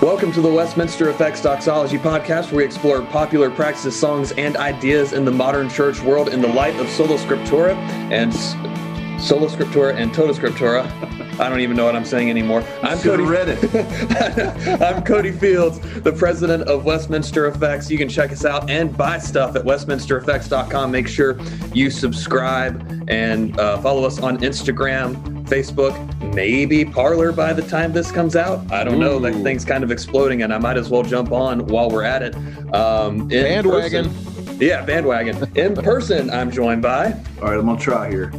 Welcome to the Westminster Effects Doxology Podcast, where we explore popular practices, songs, and ideas in the modern church world in the light of Sola Scriptura and Sola Scriptura and Tota Scriptura. I don't even know what I'm saying anymore. I'm Cody. read it. I'm Cody Fields, the president of Westminster Effects. You can check us out and buy stuff at westminstereffects.com. Make sure you subscribe and uh, follow us on Instagram, Facebook, maybe Parler by the time this comes out. I don't know. That thing's kind of exploding, and I might as well jump on while we're at it. Um, in Bandwagon. person- yeah, bandwagon. In person, I'm joined by. All right, I'm gonna try here.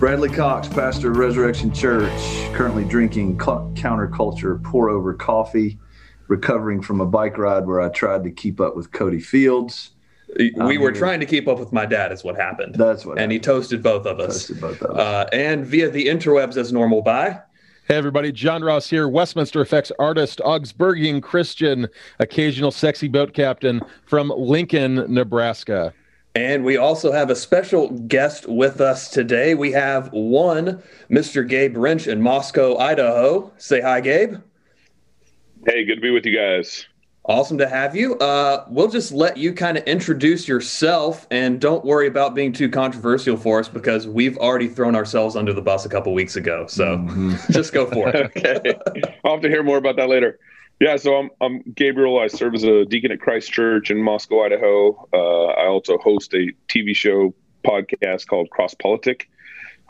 Bradley Cox, pastor of Resurrection Church, currently drinking co- counterculture pour over coffee, recovering from a bike ride where I tried to keep up with Cody Fields. We I'm were here. trying to keep up with my dad, is what happened. That's what and he toasted both of us. Toasted both of us. Uh, and via the interwebs as normal by. Hey everybody, John Ross here, Westminster Effects artist, Augsburgian Christian, occasional sexy boat captain from Lincoln, Nebraska. And we also have a special guest with us today. We have one, Mr. Gabe Rench in Moscow, Idaho. Say hi, Gabe. Hey, good to be with you guys. Awesome to have you. Uh, we'll just let you kind of introduce yourself and don't worry about being too controversial for us because we've already thrown ourselves under the bus a couple weeks ago. So Mhm. just go for it. Okay, I'll have to hear more about that later. Yeah, so I'm I'm Gabriel. I serve as a deacon at Christ Church in Moscow, Idaho. Uh, I also host a TV show podcast called Cross Politic,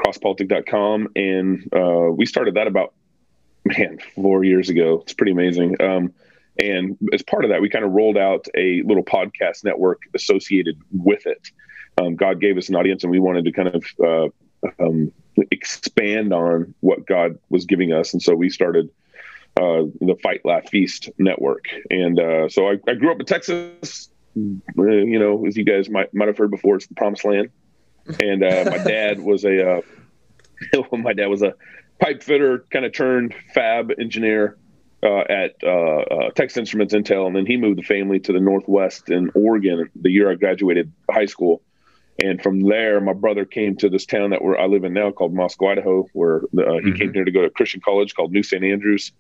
crosspolitic.com, and uh, we started that about man four years ago. It's pretty amazing. Um, and as part of that, we kind of rolled out a little podcast network associated with it. Um, God gave us an audience, and we wanted to kind of uh, um, expand on what God was giving us, and so we started uh, the Fight Laugh Feast network. And uh, so I, I grew up in Texas. Uh, you know, as you guys might might have heard before, it's the Promised Land. And uh, my dad was a uh, my dad was a pipe fitter, kind of turned fab engineer uh, at uh, uh, Texas Instruments Intel, and then he moved the family to the Northwest in Oregon the year I graduated high school. And from there, my brother came to this town that where I live in now, called Moscow, Idaho, where uh, he came here to go to a Christian college called New St. Andrews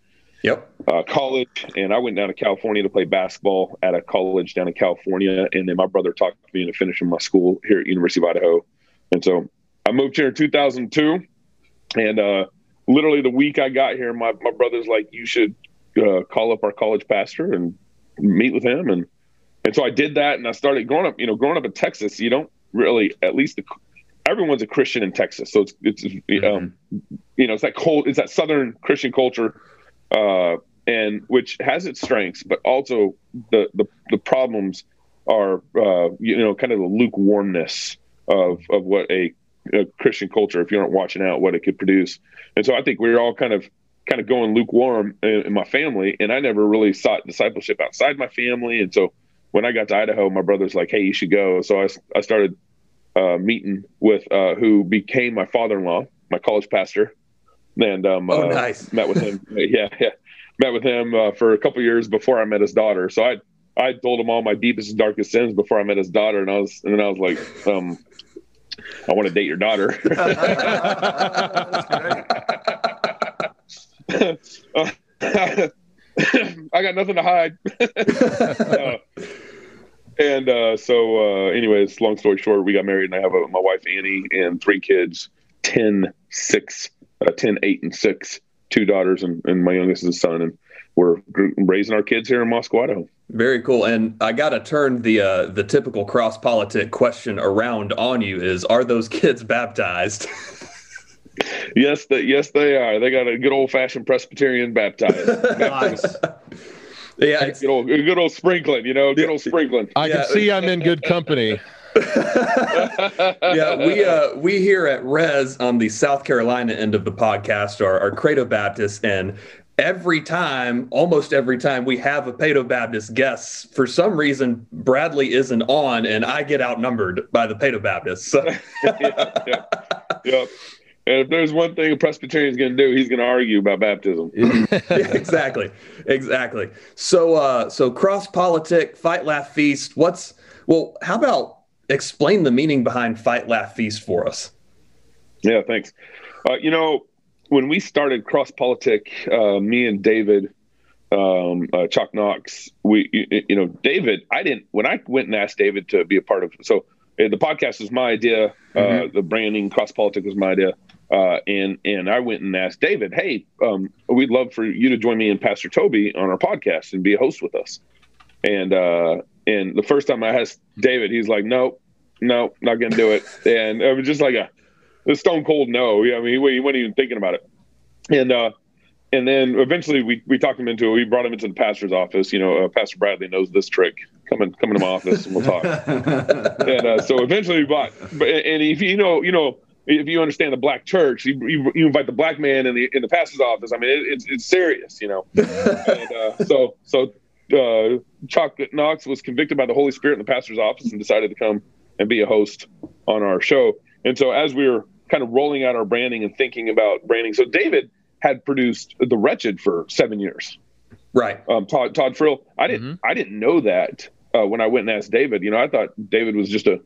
Yep. uh, college, and I went down to California to play basketball at a college down in California. And then my brother talked me into finishing my school here at University of Idaho. And so I moved here in 2002, and uh, literally the week I got here, my my brother's like, "You should uh, call up our college pastor and meet with him." And and so I did that, and I started growing up. You know, growing up in Texas, you don't really, at least the, everyone's a Christian in Texas, so it's it's um, you know, it's that cold, it's that Southern Christian culture uh, and which has its strengths, but also the the, the problems are uh, you know kind of the lukewarmness of of what a, a Christian culture, if you aren't watching out, what it could produce. And so I think we are all kind of kind of going lukewarm in, in my family, and I never really sought discipleship outside my family. And so when I got to Idaho, my brother's like, "Hey, you should go." So I I started uh, meeting with uh, who became my father-in-law, my college pastor, and um, Oh, uh, nice. met with him. yeah, yeah, met with him uh, for a couple years before I met his daughter. So I I told him all my deepest and darkest sins before I met his daughter, and I was and then I was like, um, I want to date your daughter. I got nothing to hide. Uh, and uh, so, uh, anyways, long story short, we got married, and I have a, my wife Annie and three kids 10, 6, uh, 10, 8, and 6, two daughters, and, and my youngest is a son. And we're raising our kids here in Moscow, Idaho. Very cool. And I got to turn the uh, the typical cross politic question around on you is are those kids baptized? Yes, they, yes, they are. They got a good old fashioned Presbyterian baptized. Nice. yeah, good old, good old sprinkling, you know, good old sprinkling. I Yeah. can see I'm in good company. yeah, we uh we here at Res on the South Carolina end of the podcast are, are Credo Baptists, and every time, almost every time we have a Paedo Baptist guest, for some reason Bradley isn't on, and I get outnumbered by the Paedo Baptists. So, yeah, yeah, yeah. And if there's one thing a Presbyterian is going to do, he's going to argue about baptism. exactly, exactly. So, uh, so cross politic, fight, laugh, feast. What's well? How about explain the meaning behind fight, laugh, feast for us? Yeah, thanks. Uh, you know, when we started cross politic, uh, me and David, um, uh, Chuck Knox, we, you, you know, David, I didn't when I went and asked David to be a part of so uh, the podcast was my idea. Uh, mm-hmm. the branding cross politic was my idea. Uh, and and I went and asked David, "Hey, um, we'd love for you to join me and Pastor Toby on our podcast and be a host with us." And uh, and the first time I asked David, he's like, "No, no, not gonna do it." And it was just like a, a stone cold no. Yeah, I mean, he, he wasn't even thinking about it. And uh, and then eventually we, we talked him into it. We brought him into the pastor's office. You know, uh, Pastor Bradley knows this trick. Come in, come into my office and we'll talk. and uh, so eventually we bought. But and if you know, you know, if you understand the black church, you, you, you invite the black man in the in the pastor's office. I mean, it, it's it's serious, you know. and uh, so so uh, Chuck Knox was convicted by the Holy Spirit in the pastor's office and decided to come and be a host on our show. And so as we were kind of rolling out our branding and thinking about branding, so David had produced The Wretched for seven years. Right. Um, Todd Todd Friel. I didn't mm-hmm. I didn't know that uh, when I went and asked David. You know, I thought David was just a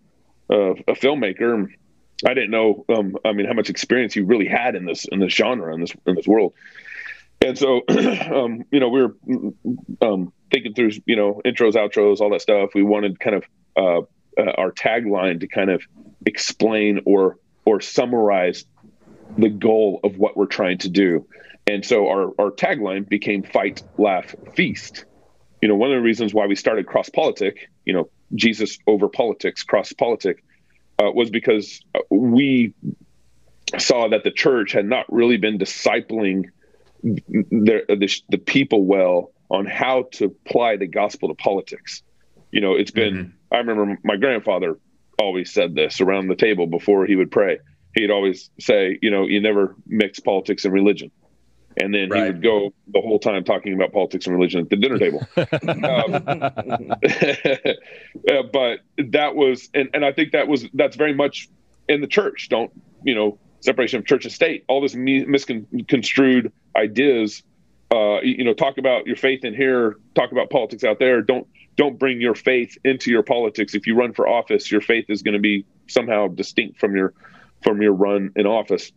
a, a filmmaker. I didn't know. Um, I mean, how much experience he really had in this in this genre in this in this world. And so, um, you know, we were um, thinking through, you know, intros, outros, all that stuff. We wanted kind of uh, uh, our tagline to kind of explain or or summarize the goal of what we're trying to do. And so our, our tagline became fight, laugh, feast. You know, one of the reasons why we started cross politic, you know, Jesus over politics, cross politic, uh, was because we saw that the church had not really been discipling the, the, the people well on how to apply the gospel to politics. You know, it's been, mm-hmm. I remember my grandfather always said this around the table before he would pray he'd always say, you know, you never mix politics and religion. And then right. he would go the whole time talking about politics and religion at the dinner table. um, uh, but that was, and, and I think that was, that's very much in the church. Don't, you know, separation of church and state, all this misconstrued ideas, uh, you know, talk about your faith in here, talk about politics out there. Don't, don't bring your faith into your politics. If you run for office, your faith is going to be somehow distinct from your from your run in office.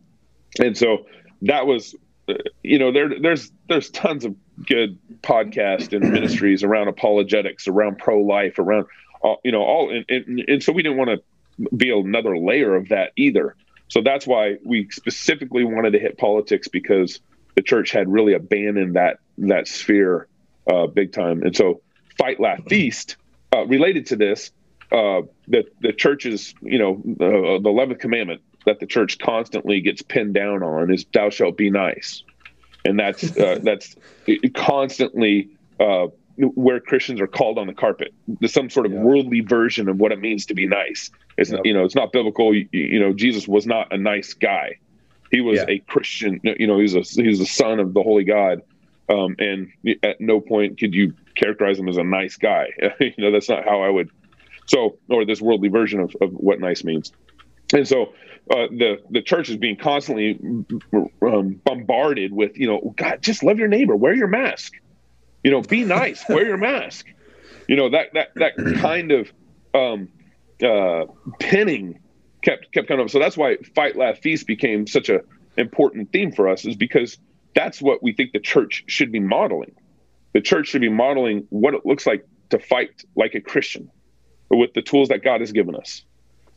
And so that was, uh, you know, there there's there's tons of good podcasts and ministries around apologetics, around pro life, around all, you know all, and, and, and so we didn't want to be another layer of that either. So that's why we specifically wanted to hit politics because the church had really abandoned that that sphere uh, big time. And so, fight, laugh, feast, uh, related to this, uh, the the church's you know uh, the eleventh commandment that the church constantly gets pinned down on is "Thou shalt be nice," and that's uh, that's constantly uh, where Christians are called on the carpet. There's some sort of yeah. worldly version of what it means to be nice. It's yep. you know it's not biblical. You, you, know Jesus was not a nice guy. He was yeah. a Christian. You know he's a he's the son of the Holy God. Um, and at no point could you characterize him as a nice guy. you know that's not how I would. So, or this worldly version of, of what nice means. And so uh, the the church is being constantly um, bombarded with you know God just love your neighbor wear your mask you know be nice wear your mask you know that that that kind of um, uh, pinning kept kept coming up so that's why fight laugh feast became such a important theme for us is because that's what we think the church should be modeling the church should be modeling what it looks like to fight like a Christian with the tools that God has given us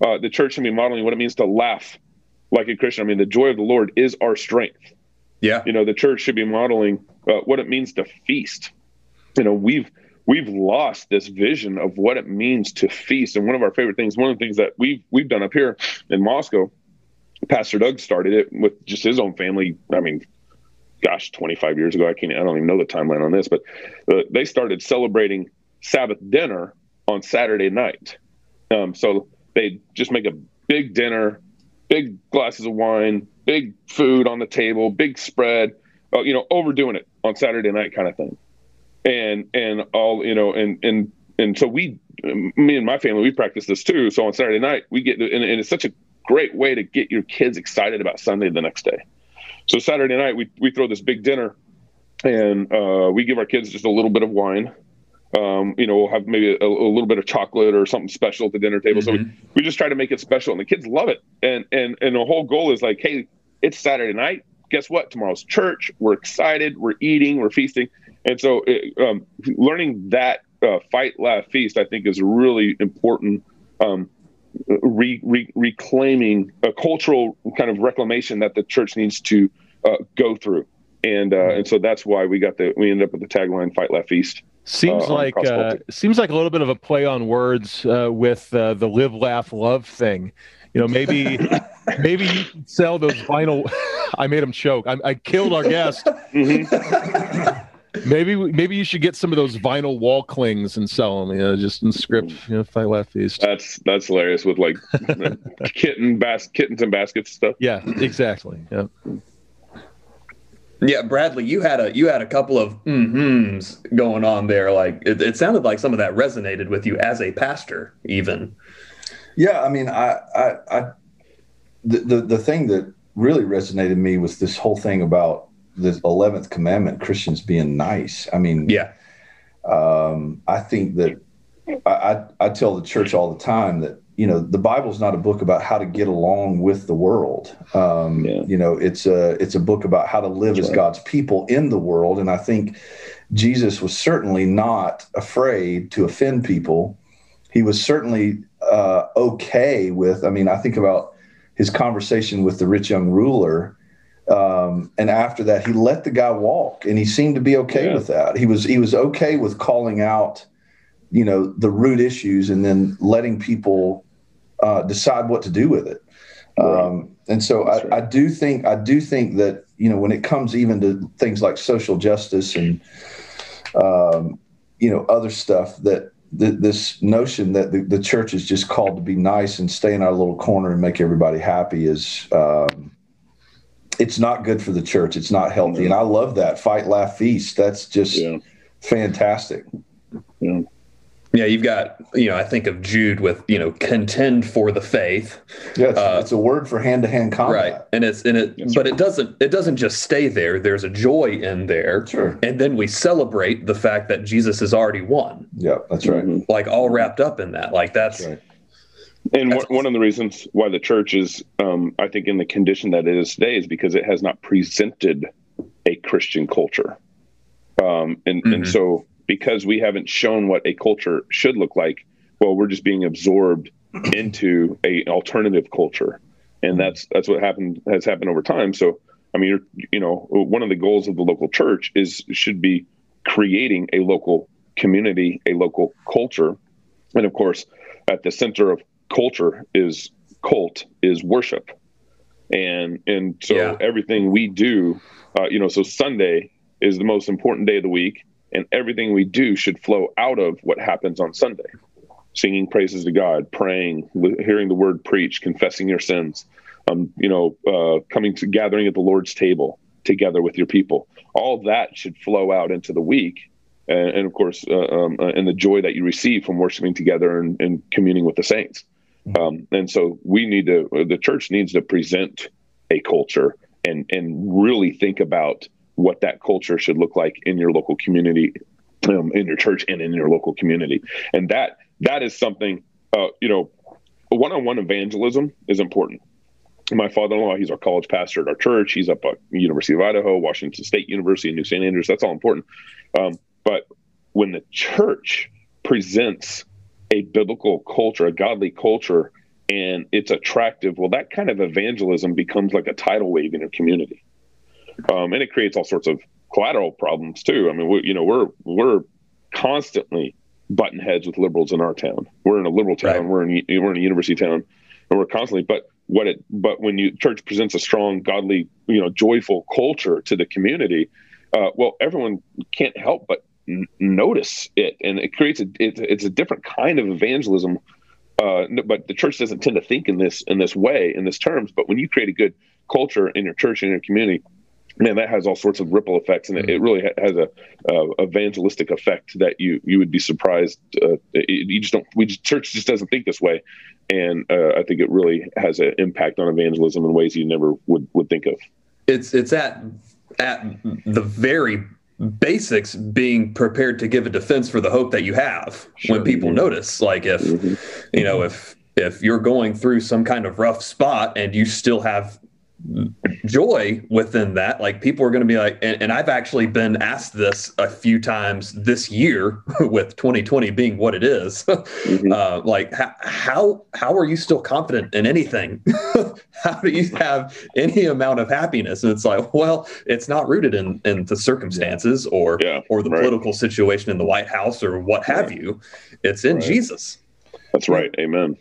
uh, the church should be modeling what it means to laugh like a Christian. I mean, the joy of the Lord is our strength. Yeah. You know, the church should be modeling uh, what it means to feast. You know, we've we've lost this vision of what it means to feast. And one of our favorite things, one of the things that we've we've done up here in Moscow, Pastor Doug started it with just his own family. I mean, gosh, 25 years ago. I can't. I don't even know the timeline on this, but uh, they started celebrating Sabbath dinner on Saturday night. Um, so they just make a big dinner, big glasses of wine, big food on the table, big spread, uh, you know, overdoing it on Saturday night kind of thing. And, and all, you know, and, and, and so we, me and my family, we practice this too. So on Saturday night, we get, and, and it's such a great way to get your kids excited about Sunday the next day. So Saturday night we we throw this big dinner, and uh, we give our kids just a little bit of wine. Um, you know, we'll have maybe a, a, little bit of chocolate or something special at the dinner table. Mm-hmm. So we, mm-hmm. we just try to make it special, and the kids love it. And and and the whole goal is like, hey, it's Saturday night. Guess what? Tomorrow's church. We're excited. We're eating. We're feasting. And so, it, um, learning that uh, fight, laugh, feast, I think, is really important. Um, re, re, reclaiming a cultural kind of reclamation that the church needs to uh, go through, and uh, mm-hmm. and so that's why we got the we ended up with the tagline "Fight, Laugh, Feast." Seems uh, like uh, seems like a little bit of a play on words uh, with uh, the "live, laugh, love" thing. You know, maybe maybe you can sell those vinyl. I made him choke. I, I killed our guest. Mm-hmm. Maybe maybe you should get some of those vinyl wall clings and sell them. You know, just in script. Mm. You know, fight laugh feast. That's that's hilarious with like kitten bas- kittens and baskets stuff. Yeah, exactly. Yeah. Yeah, Bradley, you had a you had a couple of mm-hms going on there. Like it, it sounded like some of that resonated with you as a pastor, even. Yeah, I mean, I, I, I the, the the thing that really resonated me was this whole thing about the 11th commandment christians being nice. I mean yeah. um, i think that I, I tell the church all the time that you know the bible's not a book about how to get along with the world. Um, yeah. you know it's a it's a book about how to live That's as right. god's people in the world. And i think jesus was certainly not afraid to offend people. He was certainly uh, okay with i mean i think about his conversation with the rich young ruler um, and after that, he let the guy walk, and he seemed to be okay yeah. with that. He was he was okay with calling out, you know, the root issues, and then letting people uh, decide what to do with it. Right. Um, and so I, right. I, do think I do think that you know when it comes even to things like social justice and um, you know other stuff that th- this notion that the, the, church is just called to be nice and stay in our little corner and make everybody happy is um, it's not good for the church. It's not healthy. And I love that fight, laugh, feast. That's just yeah. fantastic. Yeah. Yeah, you've got, you know, I think of Jude with, you know, contend for the faith. Yeah, it's, uh, it's a word for hand to hand combat. Right. And it's and it That's but right. it doesn't it doesn't just stay there. There's a joy in there. Sure. And then we celebrate the fact that Jesus has already won. Yeah, that's right. Mm-hmm. Like all wrapped up in that. Like that's, that's right. And one, one of the reasons why the church is, um, I think, in the condition that it is today is because it has not presented a Christian culture. Um, and, mm-hmm. and so, because we haven't shown what a culture should look like, well, we're just being absorbed into a alternative culture, and that's that's what happened has happened over time. So, I mean, you know, one of the goals of the local church is should be creating a local community, a local culture, and of course, at the center of culture is cult is worship. And and so yeah. everything we do uh, you know so sunday is the most important day of the week and everything we do should flow out of what happens on sunday. Singing praises to god praying hearing the word preached confessing your sins um, you know uh, coming to gathering at the lord's table together with your people. All that should flow out into the week and, and of course uh, um, uh, and the joy that you receive from worshiping together and, and communing with the saints um, and so we need to, the church needs to present a culture and, and really think about what that culture should look like in your local community, um, in your church and in your local community. And that, that is something, uh, you know, one-on-one evangelism is important. My father-in-law, he's our college pastor at our church. He's up at University of Idaho, Washington State University, New St. Andrews. That's all important. Um, but when the church presents a biblical culture, a godly culture, and it's attractive, well, that kind of evangelism becomes like a tidal wave in a community, um, and it creates all sorts of collateral problems too. I mean, we, you know, we're we're constantly button heads with liberals in our town. We're in a liberal town. Right. We're in we're in a university town, and we're constantly. But what it but when you church presents a strong, godly, you know, joyful culture to the community, uh, well, everyone can't help but notice it, and it creates a it, it's a different kind of evangelism. Uh, but the church doesn't tend to think in this in this way in this terms. But when you create a good culture in your church in your community, man, that has all sorts of ripple effects, and it, it really has a, a, evangelistic effect that you you would be surprised. Uh, it, you just don't. We just, church just doesn't think this way, and uh, I think it really has an impact on evangelism in ways you never would would think of. It's it's at at the very basics being prepared to give a defense for the hope that you have sure. when people mm-hmm. notice like if mm-hmm. you know if if you're going through some kind of rough spot and you still have joy within that. Like people are going to be like and, and, i've actually been asked this a few times this year with 2020 being what it is. Mm-hmm. uh, like how, how how are you still confident in anything? How do you have any amount of happiness? And it's like well it's not rooted in in the circumstances or yeah, or the right. political situation in the white house or what have right. you. It's in right. jesus. That's right. Amen.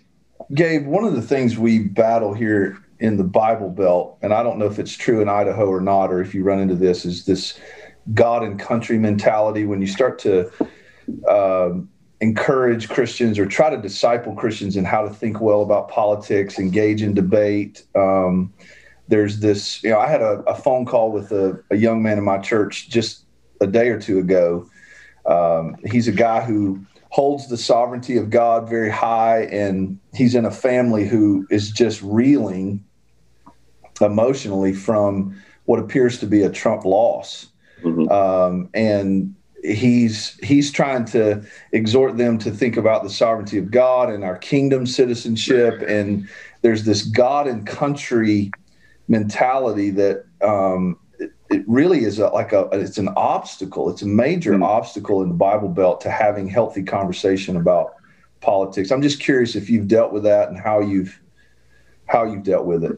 Gabe one of the things we battle here in the Bible Belt, and I don't know if it's true in Idaho or not, or if you run into this, is this God and country mentality when you start to um, encourage Christians or try to disciple Christians in how to think well about politics, engage in debate. Um, there's this, you know, I had a, a phone call with a, a, young man in my church just a day or two ago. Um, he's a guy who holds the sovereignty of God very high, and he's in a family who is just reeling emotionally from what appears to be a Trump loss. Mm-hmm. Um, and he's he's trying to exhort them to think about the sovereignty of God and our kingdom citizenship. And there's this God and country mentality that um, it, it, really is a, like a it's an obstacle. It's a major mm-hmm. obstacle in the Bible Belt to having healthy conversation about politics. I'm just curious if you've dealt with that and how you've how you've dealt with it.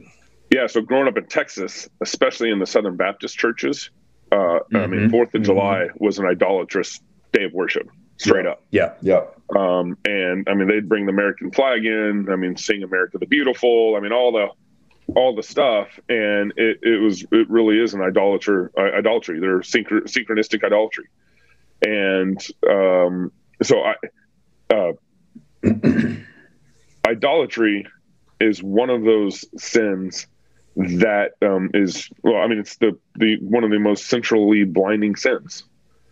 Yeah, so growing up in Texas, especially in the Southern Baptist churches, uh, mm-hmm. I mean, mm-hmm. Fourth of mm-hmm. July was an idolatrous day of worship, straight yeah. up. Yeah, yeah. Um, and I mean, they'd bring the American flag in. I mean, sing "America the Beautiful." I mean, all the all the stuff, and it, it was it really is an idolater uh, idolatry. They're synch- synchronistic idolatry, and um, so I uh, idolatry is one of those sins that um, is well i mean it's the the one of the most centrally blinding sins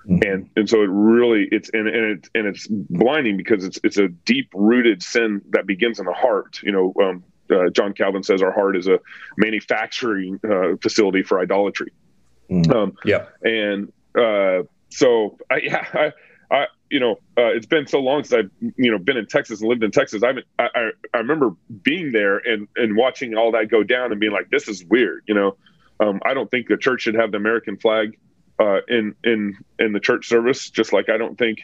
mm-hmm. and and so it really it's and, and it and it's blinding because it's it's a deep rooted sin that begins in the heart you know um, uh, john calvin says our heart is a manufacturing uh, facility for idolatry mm-hmm. um, yeah and uh, so I, yeah, I I, you know, uh, it's been so long since I've, you know, been in Texas and lived in Texas. I, I, I remember being there and, and watching all that go down and being like, this is weird. You know, um, I don't think the church should have the American flag uh, in, in, in the church service, just like I don't think,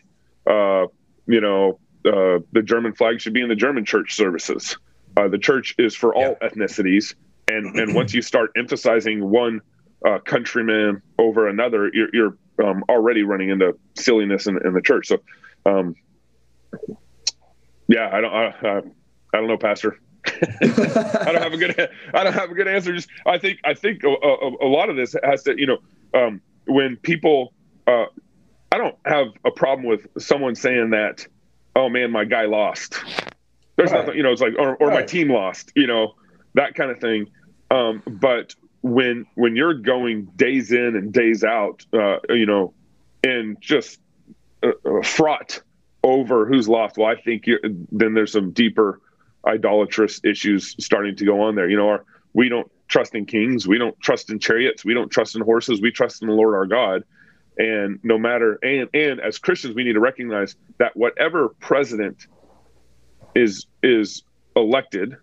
uh, you know, uh, the German flag should be in the German church services. Uh, the church is for all yeah. ethnicities. And, and once you start emphasizing one uh, countryman over another, you're, you're um, already running into silliness in, in the church. So, um, yeah, I don't, I, I, I don't know, Pastor. I don't have a good, I don't have a good answer. Just, I think, I think a, a, a lot of this has to, you know, um, when people, uh, I don't have a problem with someone saying that, oh man, my guy lost. There's right. nothing, you know, it's like, or, or right. my team lost, you know, that kind of thing. Um, but when when you're going days in and days out, uh, you know, and just uh, uh fraught over who's lost, well, I think then there's some deeper idolatrous issues starting to go on there. You know, our, we don't trust in kings, we don't trust in chariots, we don't trust in horses, we trust in the Lord our God. And no matter and and as Christians, we need to recognize that whatever president is is elected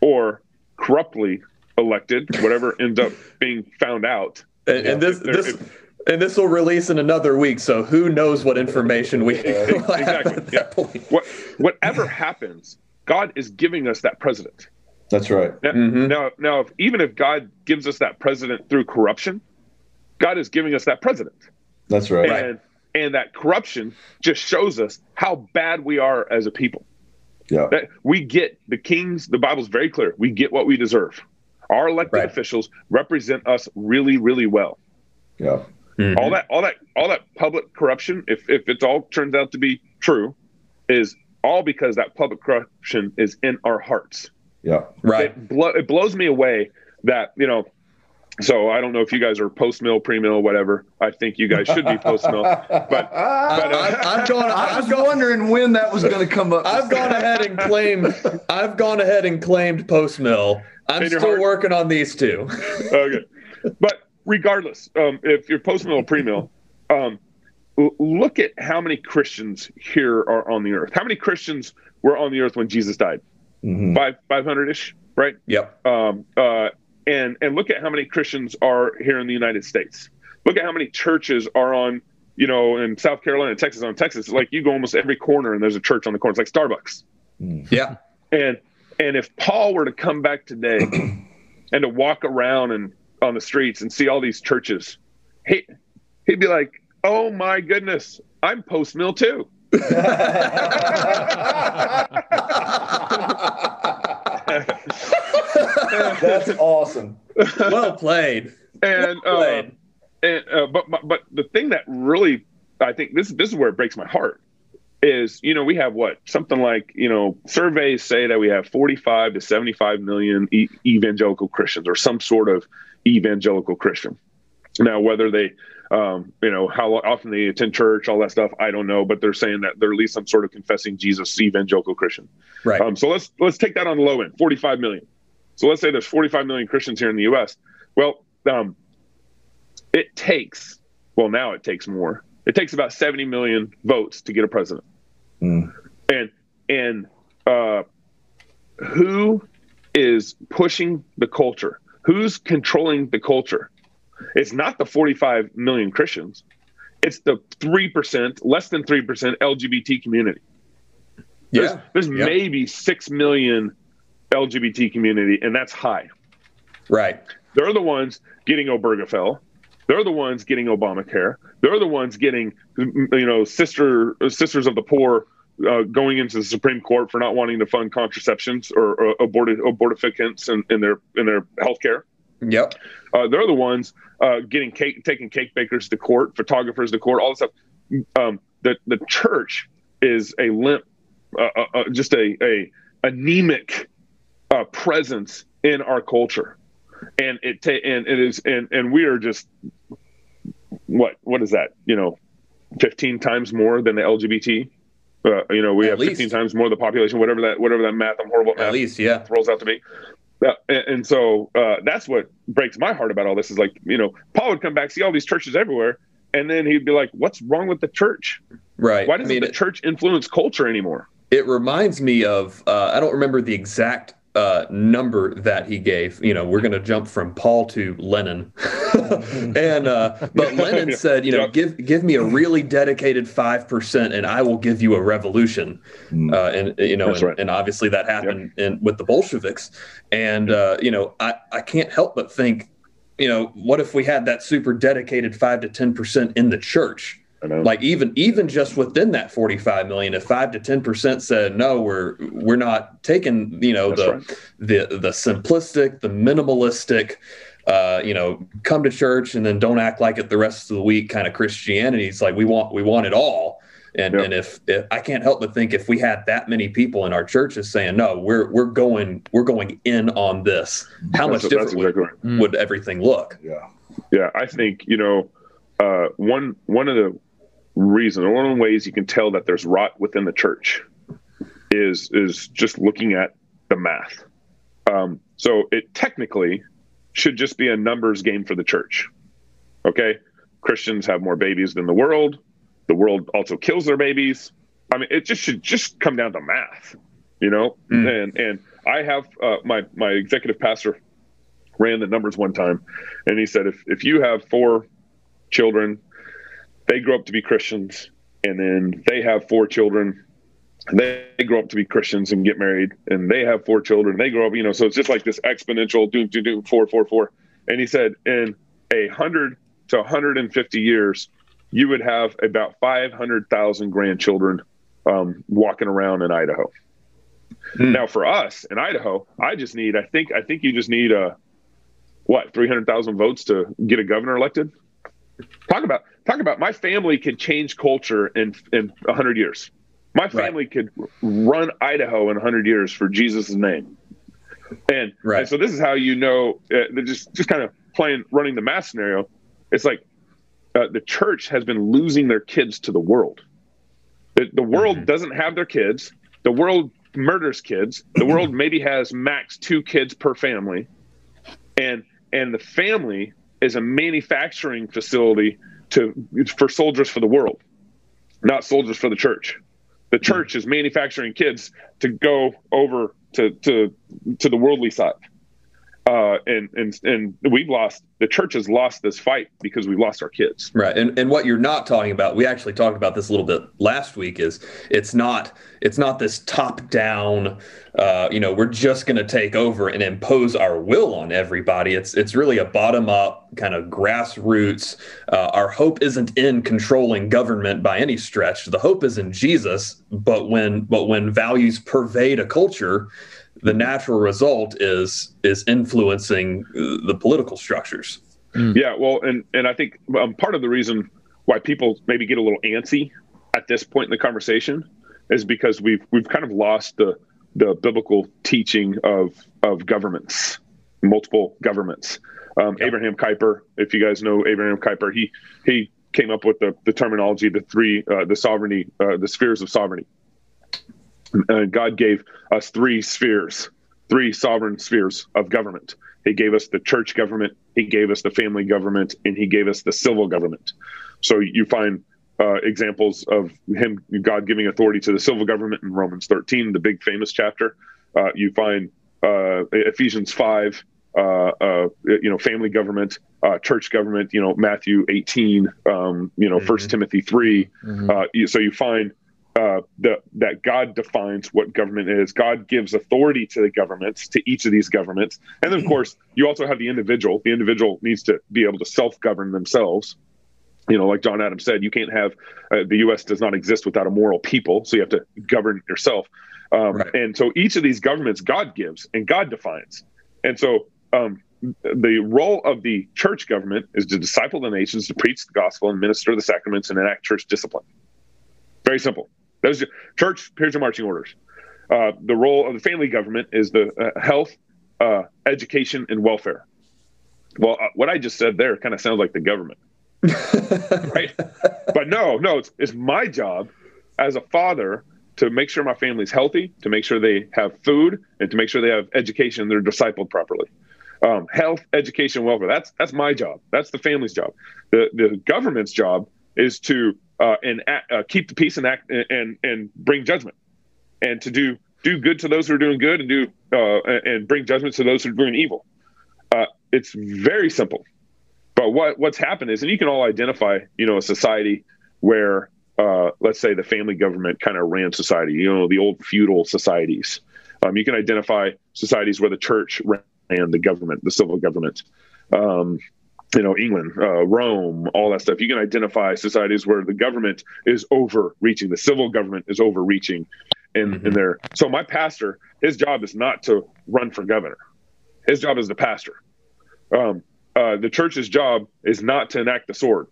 or corruptly elected, whatever ends up being found out. And, and this this if, and this will release in another week, so who knows what information we exactly. Yeah. What whatever happens, God is giving us that president. That's right. Now, mm-hmm. now, now if, even if God gives us that president through corruption, God is giving us that president. That's right. And, and that corruption just shows us how bad we are as a people. Yeah. That we get the kings, the Bible's very clear. We get what we deserve. Our elected right. officials represent us really, really well. Yeah. Mm-hmm. All that, all that, all that public corruption, if if it all turns out to be true, is all because that public corruption is in our hearts. Yeah. Right. It, blo- it blows me away that you know so I don't know if you guys are post mill, pre mill, whatever. I think you guys should be post mill. But, but uh, I've, I've gone. I was gone, wondering when that was going to come up. I've gone ahead and claimed. I've gone ahead and claimed post mill. I'm still heart. working on these two. okay, but regardless, um, if you're post mill or pre mill, um, look at how many Christians here are on the earth. How many Christians were on the earth when Jesus died? Mm-hmm. Five five hundred ish, right? Yep. Um, uh, and and look at how many Christians are here in the United States. Look at how many churches are on, you know, in South Carolina, Texas, on Texas. Like you go almost every corner and there's a church on the corner. It's like Starbucks. Mm. Yeah. And and if Paul were to come back today and to walk around and on the streets and see all these churches, he he'd be like, "Oh my goodness, I'm post mill too." That's awesome. Well played. And, well played. Uh, and uh, but, but but the thing that really I think this this is where it breaks my heart is you know we have what something like you know surveys say that we have 45 to 75 million e- evangelical Christians or some sort of evangelical Christian. Now whether they um, you know how often they attend church, all that stuff. I don't know, but they're saying that they're at least some sort of confessing Jesus evangelical Christian. Right. Um, so let's let's take that on the low end, 45 million. So let's say there's 45 million Christians here in the U.S. Well, um, it takes well now it takes more. It takes about 70 million votes to get a president. Mm. And and uh, who is pushing the culture? Who's controlling the culture? It's not the 45 million Christians. It's the 3%, less than 3% LGBT community. There's, yeah. there's yeah. maybe 6 million LGBT community, and that's high. Right. They're the ones getting Obergefell. They're the ones getting Obamacare. They're the ones getting, you know, sister sisters of the poor uh, going into the Supreme Court for not wanting to fund contraceptions or, or aborted abortificants in, in their in their health care. Yep. Uh, they're the ones uh, getting cake, taking cake bakers to court, photographers to court, all this stuff. Um, the the church is a limp, uh, uh, uh just a a anemic uh, presence in our culture, and it ta- and it is and and we are just what what is that? You know, fifteen times more than the LGBT. Uh, you know, we at have least. 15 times more the population, whatever that, whatever that math, I'm horrible at, at least, yeah, rolls out to me. Yeah, and, and so uh, that's what breaks my heart about all this is like, you know, Paul would come back, see all these churches everywhere, and then he'd be like, "What's wrong with the church? Right? Why doesn't I mean, the church influence culture anymore?" It reminds me of uh, I don't remember the exact uh, number that he gave. You know, we're going to jump from Paul to Lenin, and uh, but Lenin said, you know, give give me a really dedicated five percent, and I will give you a revolution. Mm. Uh, and you know, and, right. and, obviously that happened yep. in, with the Bolsheviks. And uh, you know, I I can't help but think, you know, what if we had that super dedicated five to ten percent in the church? Like even even just within that 45 million, if five to 10 percent said no, we're we're not taking you know That's the right. the the simplistic, the minimalistic, uh, you know, come to church and then don't act like it the rest of the week kind of Christianity. It's like we want we want it all. And yep. and if, if I can't help but think if we had that many people in our churches saying no, we're we're going we're going in on this, how that's much different would, exactly would everything look? Yeah, yeah. I think you know uh, one one of the reason, one of the ways you can tell that there's rot within the church is is just looking at the math. Um, so it technically should just be a numbers game for the church. Okay, Christians have more babies than the world. The world also kills their babies. I mean, it just should just come down to math, you know. Mm. And and I have uh, my my executive pastor ran the numbers one time, and he said if if you have four children they grow up to be Christians, and then they have four children. They, they grow up to be Christians and get married, and they have four children. They grow up, you know, so it's just like this exponential do do do four four four. And he said, in a hundred to 150 years, you would have about 500,000 grandchildren um, walking around in Idaho. Hmm. Now, for us in Idaho, I just need, I think, I think you just need a what 300,000 votes to get a governor elected. Talk about talk about my family could change culture in in hundred years. My family right. could run Idaho in hundred years for Jesus' name. And, right. and, so this is how you know uh, just just kind of playing running the math scenario, it's like uh, the church has been losing their kids to the world. The, the world mm-hmm. doesn't have their kids. The world murders kids. The world maybe has max two kids per family, and and the family is a manufacturing facility to for soldiers for the world, not soldiers for the church. The hmm. church is manufacturing kids to go over to to to the worldly side uh, and and and we've lost the church has lost this fight because we've lost our kids. Right, and and what you're not talking about, we actually talked about this a little bit last week. Is it's not it's not this top down, uh, you know, we're just going to take over and impose our will on everybody. It's it's really a bottom up kind of grassroots. Uh, our hope isn't in controlling government by any stretch. The hope is in Jesus. But when but when values pervade a culture the natural result is is influencing the political structures. Mm. Yeah, well, and and I think um, part of the reason why people maybe get a little antsy at this point in the conversation is because we've we've kind of lost the the biblical teaching of of governments, multiple governments. Um, yep. Abraham Kuyper, if you guys know Abraham Kuyper, he he came up with the the terminology, the three, uh, the sovereignty, uh, the spheres of sovereignty uh, God gave us three spheres, three sovereign spheres of government. He gave us the church government, he gave us the family government, and he gave us the civil government. So you find uh, examples of him, God giving authority to the civil government in Romans 13, the big famous chapter. Uh, you find uh, Ephesians 5, uh, uh, you know, family government, uh, church government, you know, Matthew 18, um, you know, First mm-hmm. Timothy 3. Mm-hmm. so you find uh, the, that God defines what government is. God gives authority to the governments, to each of these governments. And then, of course, you also have the individual. The individual needs to be able to self govern themselves. You know, like John Adams said, you can't have uh, the U.S. does not exist without a moral people. So you have to govern yourself. Um, right. And so each of these governments, God gives and God defines. And so um, the role of the church government is to disciple the nations, to preach the gospel, and minister the sacraments, and enact church discipline. Very simple. Those church. Here's your marching orders. Uh, the role of the family government is the uh, health, uh, education, and welfare. Well, uh, what I just said there kind of sounds like the government, right? But no, no, it's, it's my job as a father to make sure my family's healthy, to make sure they have food, and to make sure they have education, and they're discipled properly. Um, health, education, welfare. That's that's my job. That's the family's job. The the government's job is to uh, and uh, keep the peace and act and and bring judgment, and to do do good to those who are doing good and do uh, and bring judgment to those who are doing evil. Uh, it's very simple. But what what's happened is, and you can all identify, you know, a society where, uh, let's say, the family government kind of ran society. You know, the old feudal societies. Um, you can identify societies where the church ran the government, the civil government. Um, you know, England, uh, Rome, all that stuff. You can identify societies where the government is overreaching, the civil government is overreaching in, mm-hmm. in there. So my pastor, his job is not to run for governor. His job is the pastor. Um, uh, the church's job is not to enact the sword.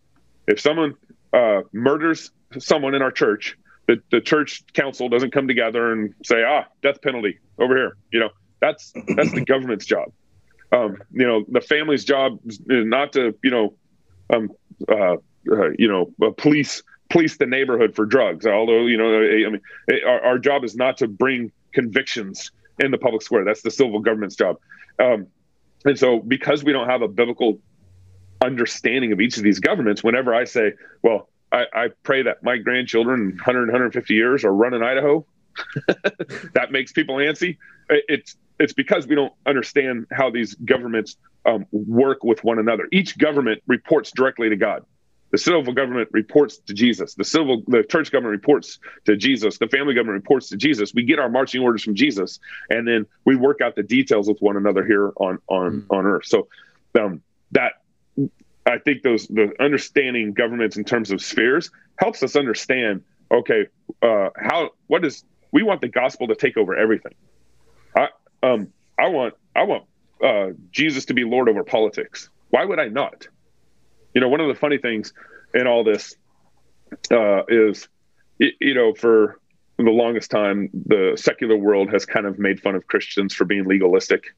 If someone uh, murders someone in our church, the, the church council doesn't come together and say, ah, death penalty over here. You know, that's that's the government's job um, you know, the family's job is not to, you know, um, uh, uh, you know, uh, police police the neighborhood for drugs. Although, you know, I mean, our, our, job is not to bring convictions in the public square. That's the civil government's job. Um, and so, because we don't have a biblical understanding of each of these governments, whenever I say, well, I, I pray that my grandchildren 100, 150 years are running Idaho, that makes people antsy. It's it's because we don't understand how these governments um, work with one another. Each government reports directly to God. The civil government reports to Jesus. The civil, the church government reports to Jesus. The family government reports to Jesus. We get our marching orders from Jesus, and then we work out the details with one another here on on mm. on earth. So um, that I think those the understanding governments in terms of spheres helps us understand. Okay, uh, how what is we want the gospel to take over everything. I, um, I want I want uh, Jesus to be Lord over politics. Why would I not? You know, one of the funny things in all this uh, is, you know, for the longest time, the secular world has kind of made fun of Christians for being legalistic.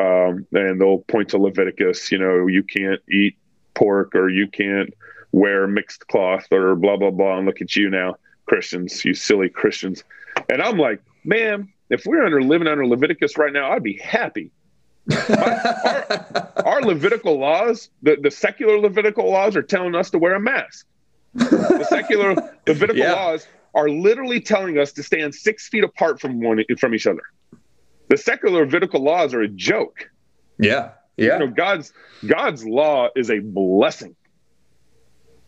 um, and they'll point to Leviticus. You know, you can't eat pork or you can't wear mixed cloth or blah blah blah. And look at you now, Christians, you silly Christians. And I'm like, man, if we're under living under Leviticus right now, I'd be happy. our, our, Levitical laws, the, the secular Levitical laws, are telling us to wear a mask. The secular Levitical yeah. laws are literally telling us to stand six feet apart from one from each other. The secular Levitical laws are a joke. Yeah, yeah. You know, God's God's law is a blessing.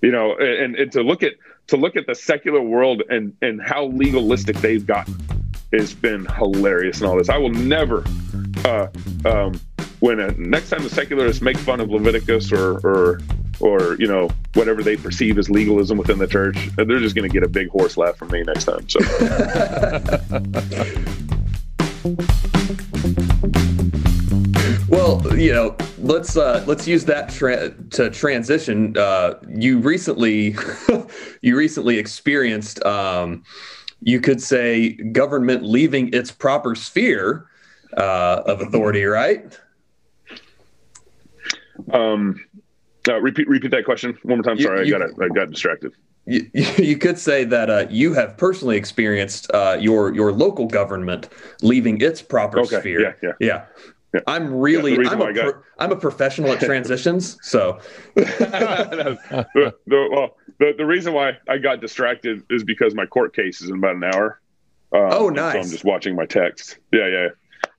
You know, and, and to look at to look at the secular world and and how legalistic they've gotten has been hilarious and all this. I will never uh, um, when a, next time the secularists make fun of Leviticus or or or you know whatever they perceive as legalism within the church, they're just going to get a big horse laugh from me next time. So. well, you know, let's uh, let's use that tra- to transition. Uh, you recently you recently experienced, um, you could say, government leaving its proper sphere uh, of authority, right? Um, uh, repeat repeat that question one more time. Sorry, you, I got I got distracted. You, you could say that uh, you have personally experienced uh, your your local government leaving its proper okay. sphere. Yeah, yeah, yeah. Yeah. I'm really yeah, I'm, a pro, I'm a professional at transitions, so. the, the, well, the, the reason why I got distracted is because my court case is in about an hour. Um, oh, nice. So I'm just watching my text. Yeah, yeah.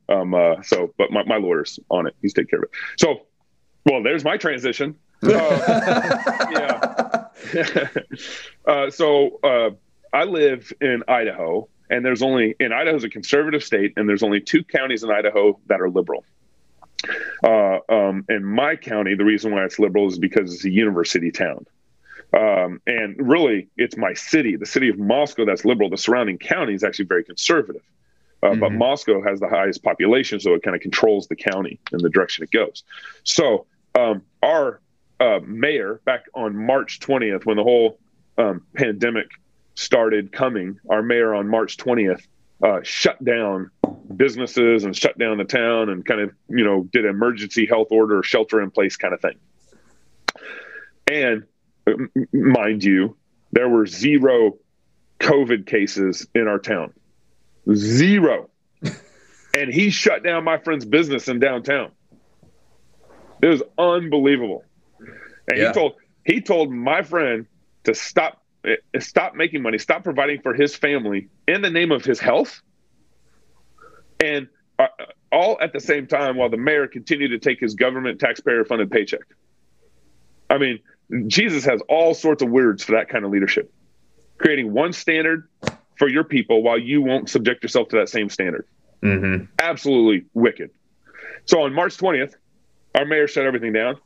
Um, uh, so, but my, my lawyer's on it. He's taking care of it. So, well, there's my transition. Uh, yeah. uh, so uh, I live in Idaho, and there's only in Idaho's a conservative state, and there's only two counties in Idaho that are liberal. Uh, um, in my county, the reason why it's liberal is because it's a university town. Um, and really, it's my city, the city of Moscow, that's liberal. The surrounding county is actually very conservative. Uh, mm-hmm. But Moscow has the highest population, so it kind of controls the county and the direction it goes. So um, our uh, mayor back on March 20th, when the whole um, pandemic started coming, our mayor on March 20th uh, shut down businesses and shut down the town and kind of, you know, did emergency health order, shelter in place kind of thing. And mind you, there were zero COVID cases in our town. Zero. and he shut down my friend's business in downtown. It was unbelievable. And yeah. he told he told my friend to stop stop making money, stop providing for his family in the name of his health. And uh, all at the same time while the mayor continued to take his government taxpayer funded paycheck. I mean, Jesus has all sorts of words for that kind of leadership. Creating one standard for your people while you won't subject yourself to that same standard. Mm-hmm. Absolutely wicked. So on March 20th, our mayor shut everything down.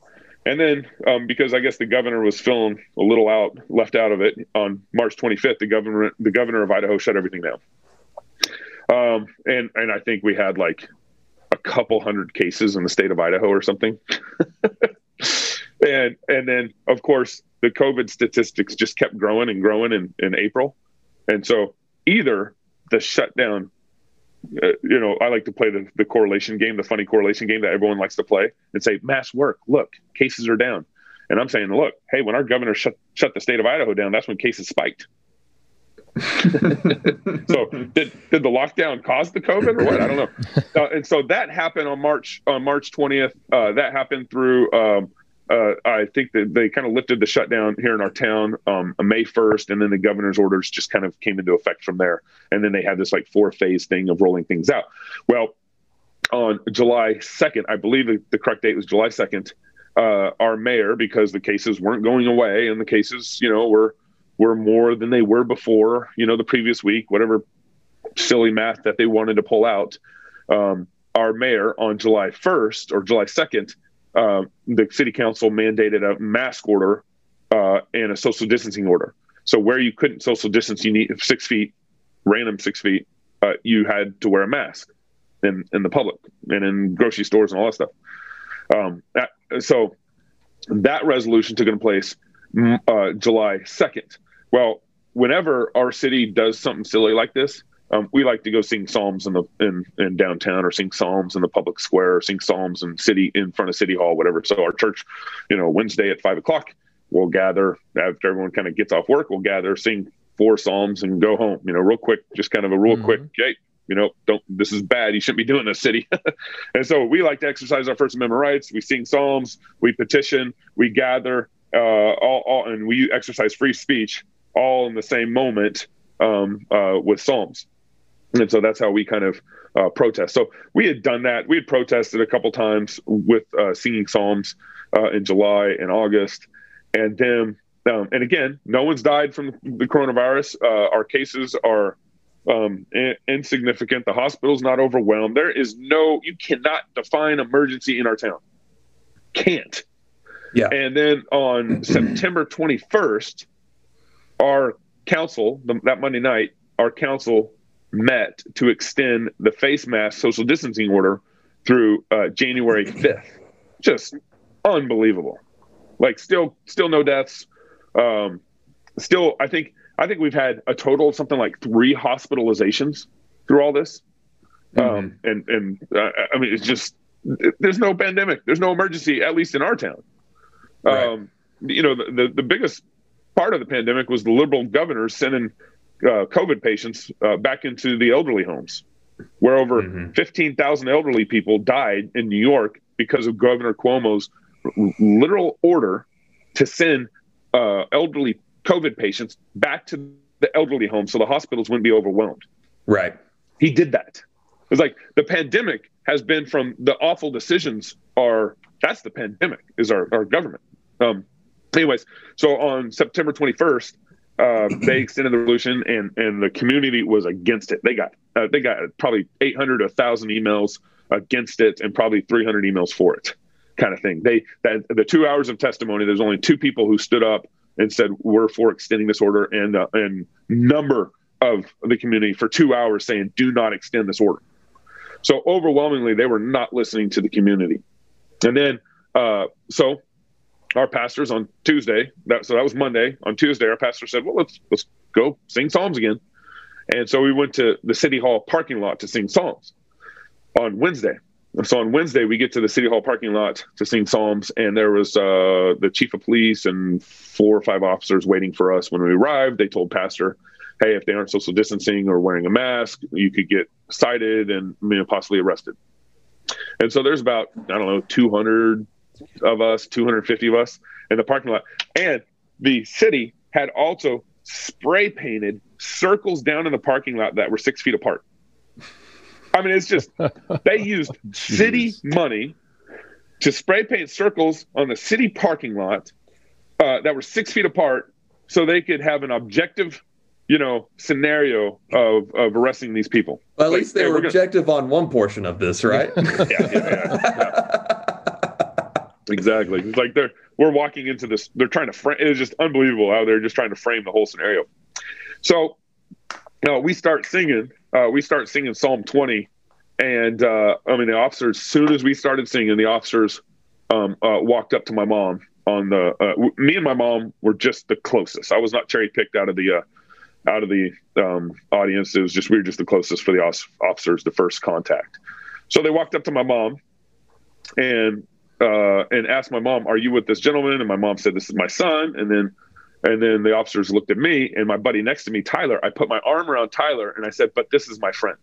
And then, um, because I guess the governor was feeling a little out, left out of it, on March 25th, the governor, the governor of Idaho, shut everything down. Um, and and I think we had like a couple hundred cases in the state of Idaho or something. and and then of course the COVID statistics just kept growing and growing in, in April. And so either the shutdown uh, you know, I like to play the, the correlation game, the funny correlation game that everyone likes to play and say, mass work, look, cases are down. And I'm saying, look, hey, when our governor shut, shut the state of Idaho down, that's when cases spiked. so did, did the lockdown cause the COVID or what? I don't know. Uh, and so that happened on March, on March 20th. Uh, that happened through, um, uh, I think that they kind of lifted the shutdown here in our town um, May 1st, and then the governor's orders just kind of came into effect from there. And then they had this like four phase thing of rolling things out. Well, on July 2nd, I believe the, the correct date was July 2nd, uh, our mayor, because the cases weren't going away and the cases, you know, were were more than they were before, you know, the previous week, whatever silly math that they wanted to pull out. Um, our mayor on July 1st or July 2nd uh, the city council mandated a mask order uh, and a social distancing order. So where you couldn't social distance, you need six feet, random six feet, uh, you had to wear a mask in in the public and in grocery stores and all that stuff. Um, that, so that resolution took into place mm, uh, July second. Well, whenever our city does something silly like this, um, we like to go sing psalms in the in, in downtown or sing psalms in the public square or sing psalms in city in front of city hall whatever. So our church you know wednesday at five o'clock we'll gather after everyone kind of gets off work we'll gather sing four psalms and go home you know real quick just kind of a real mm-hmm. quick okay you know don't this is bad you shouldn't be doing this city. And so we like to exercise our first amendment rights. We sing psalms we petition we gather uh, all, all and we exercise free speech all in the same moment um, uh, with psalms and so that's how we kind of uh, protest. So we had done that. We had protested a couple times with uh, singing psalms uh, in July and August, and then um, and again, no one's died from the coronavirus. Uh, our cases are um, in- insignificant. The hospital's not overwhelmed. There is no you cannot define emergency in our town. Can't. Yeah. And then on September 21st, our council, the, that Monday night, our council met to extend the face mask social distancing order through uh, January 5th. Just unbelievable. Like still, still no deaths. Um, still, I think I think we've had a total of something like three hospitalizations through all this. Mm-hmm. Um, and and uh, I mean, it's just there's no pandemic, there's no emergency, at least in our town. Right. Um, you know, the, the, the biggest part of the pandemic was the liberal governors sending uh, COVID patients uh, back into the elderly homes, where over mm-hmm. 15,000 elderly people died in New York because of Governor Cuomo's literal order to send uh, elderly COVID patients back to the elderly home so the hospitals wouldn't be overwhelmed. Right. He did that. It's like the pandemic has been from the awful decisions are that's the pandemic is our, our government. Um, anyways, so on September 21st, uh, they extended the resolution, and and the community was against it. They got uh, they got probably 800 1,000 emails against it, and probably 300 emails for it, kind of thing. They that the two hours of testimony. There's only two people who stood up and said we're for extending this order, and uh, and number of the community for two hours saying do not extend this order. So overwhelmingly, they were not listening to the community, and then uh, so our pastors on Tuesday. That so that was Monday. On Tuesday, our pastor said, "Well, let's let's go sing psalms again." And so we went to the city hall parking lot to sing psalms on Wednesday. And so on Wednesday, we get to the city hall parking lot to sing psalms, and there was uh, the chief of police and four or five officers waiting for us. When we arrived, they told pastor, "Hey, if they aren't social distancing or wearing a mask, you could get cited and you know, possibly arrested." And so there's about I don't know 200 of us, 250 of us in the parking lot. And the city had also spray painted circles down in the parking lot that were six feet apart. I mean, it's just, they used city money to spray paint circles on the city parking lot uh, that were six feet apart so they could have an objective you know scenario of of arresting these people. Well, at like, least they were objective gonna... on one portion of this, right? yeah, yeah, yeah, yeah. Exactly. It's like they're we're walking into this. They're trying to frame. It's just unbelievable how they're just trying to frame the whole scenario. So, you know, we start singing. Uh, we start singing Psalm 20, and uh, I mean the officers. As soon as we started singing, the officers um, uh, walked up to my mom. On the uh, me and my mom were just the closest. I was not cherry picked out of the uh, out of the um, audience. It was just we were just the closest for the officers, the first contact. So they walked up to my mom, and uh, and asked my mom, "Are you with this gentleman?" And my mom said, "This is my son." And then, and then the officers looked at me and my buddy next to me, Tyler. I put my arm around Tyler and I said, "But this is my friend."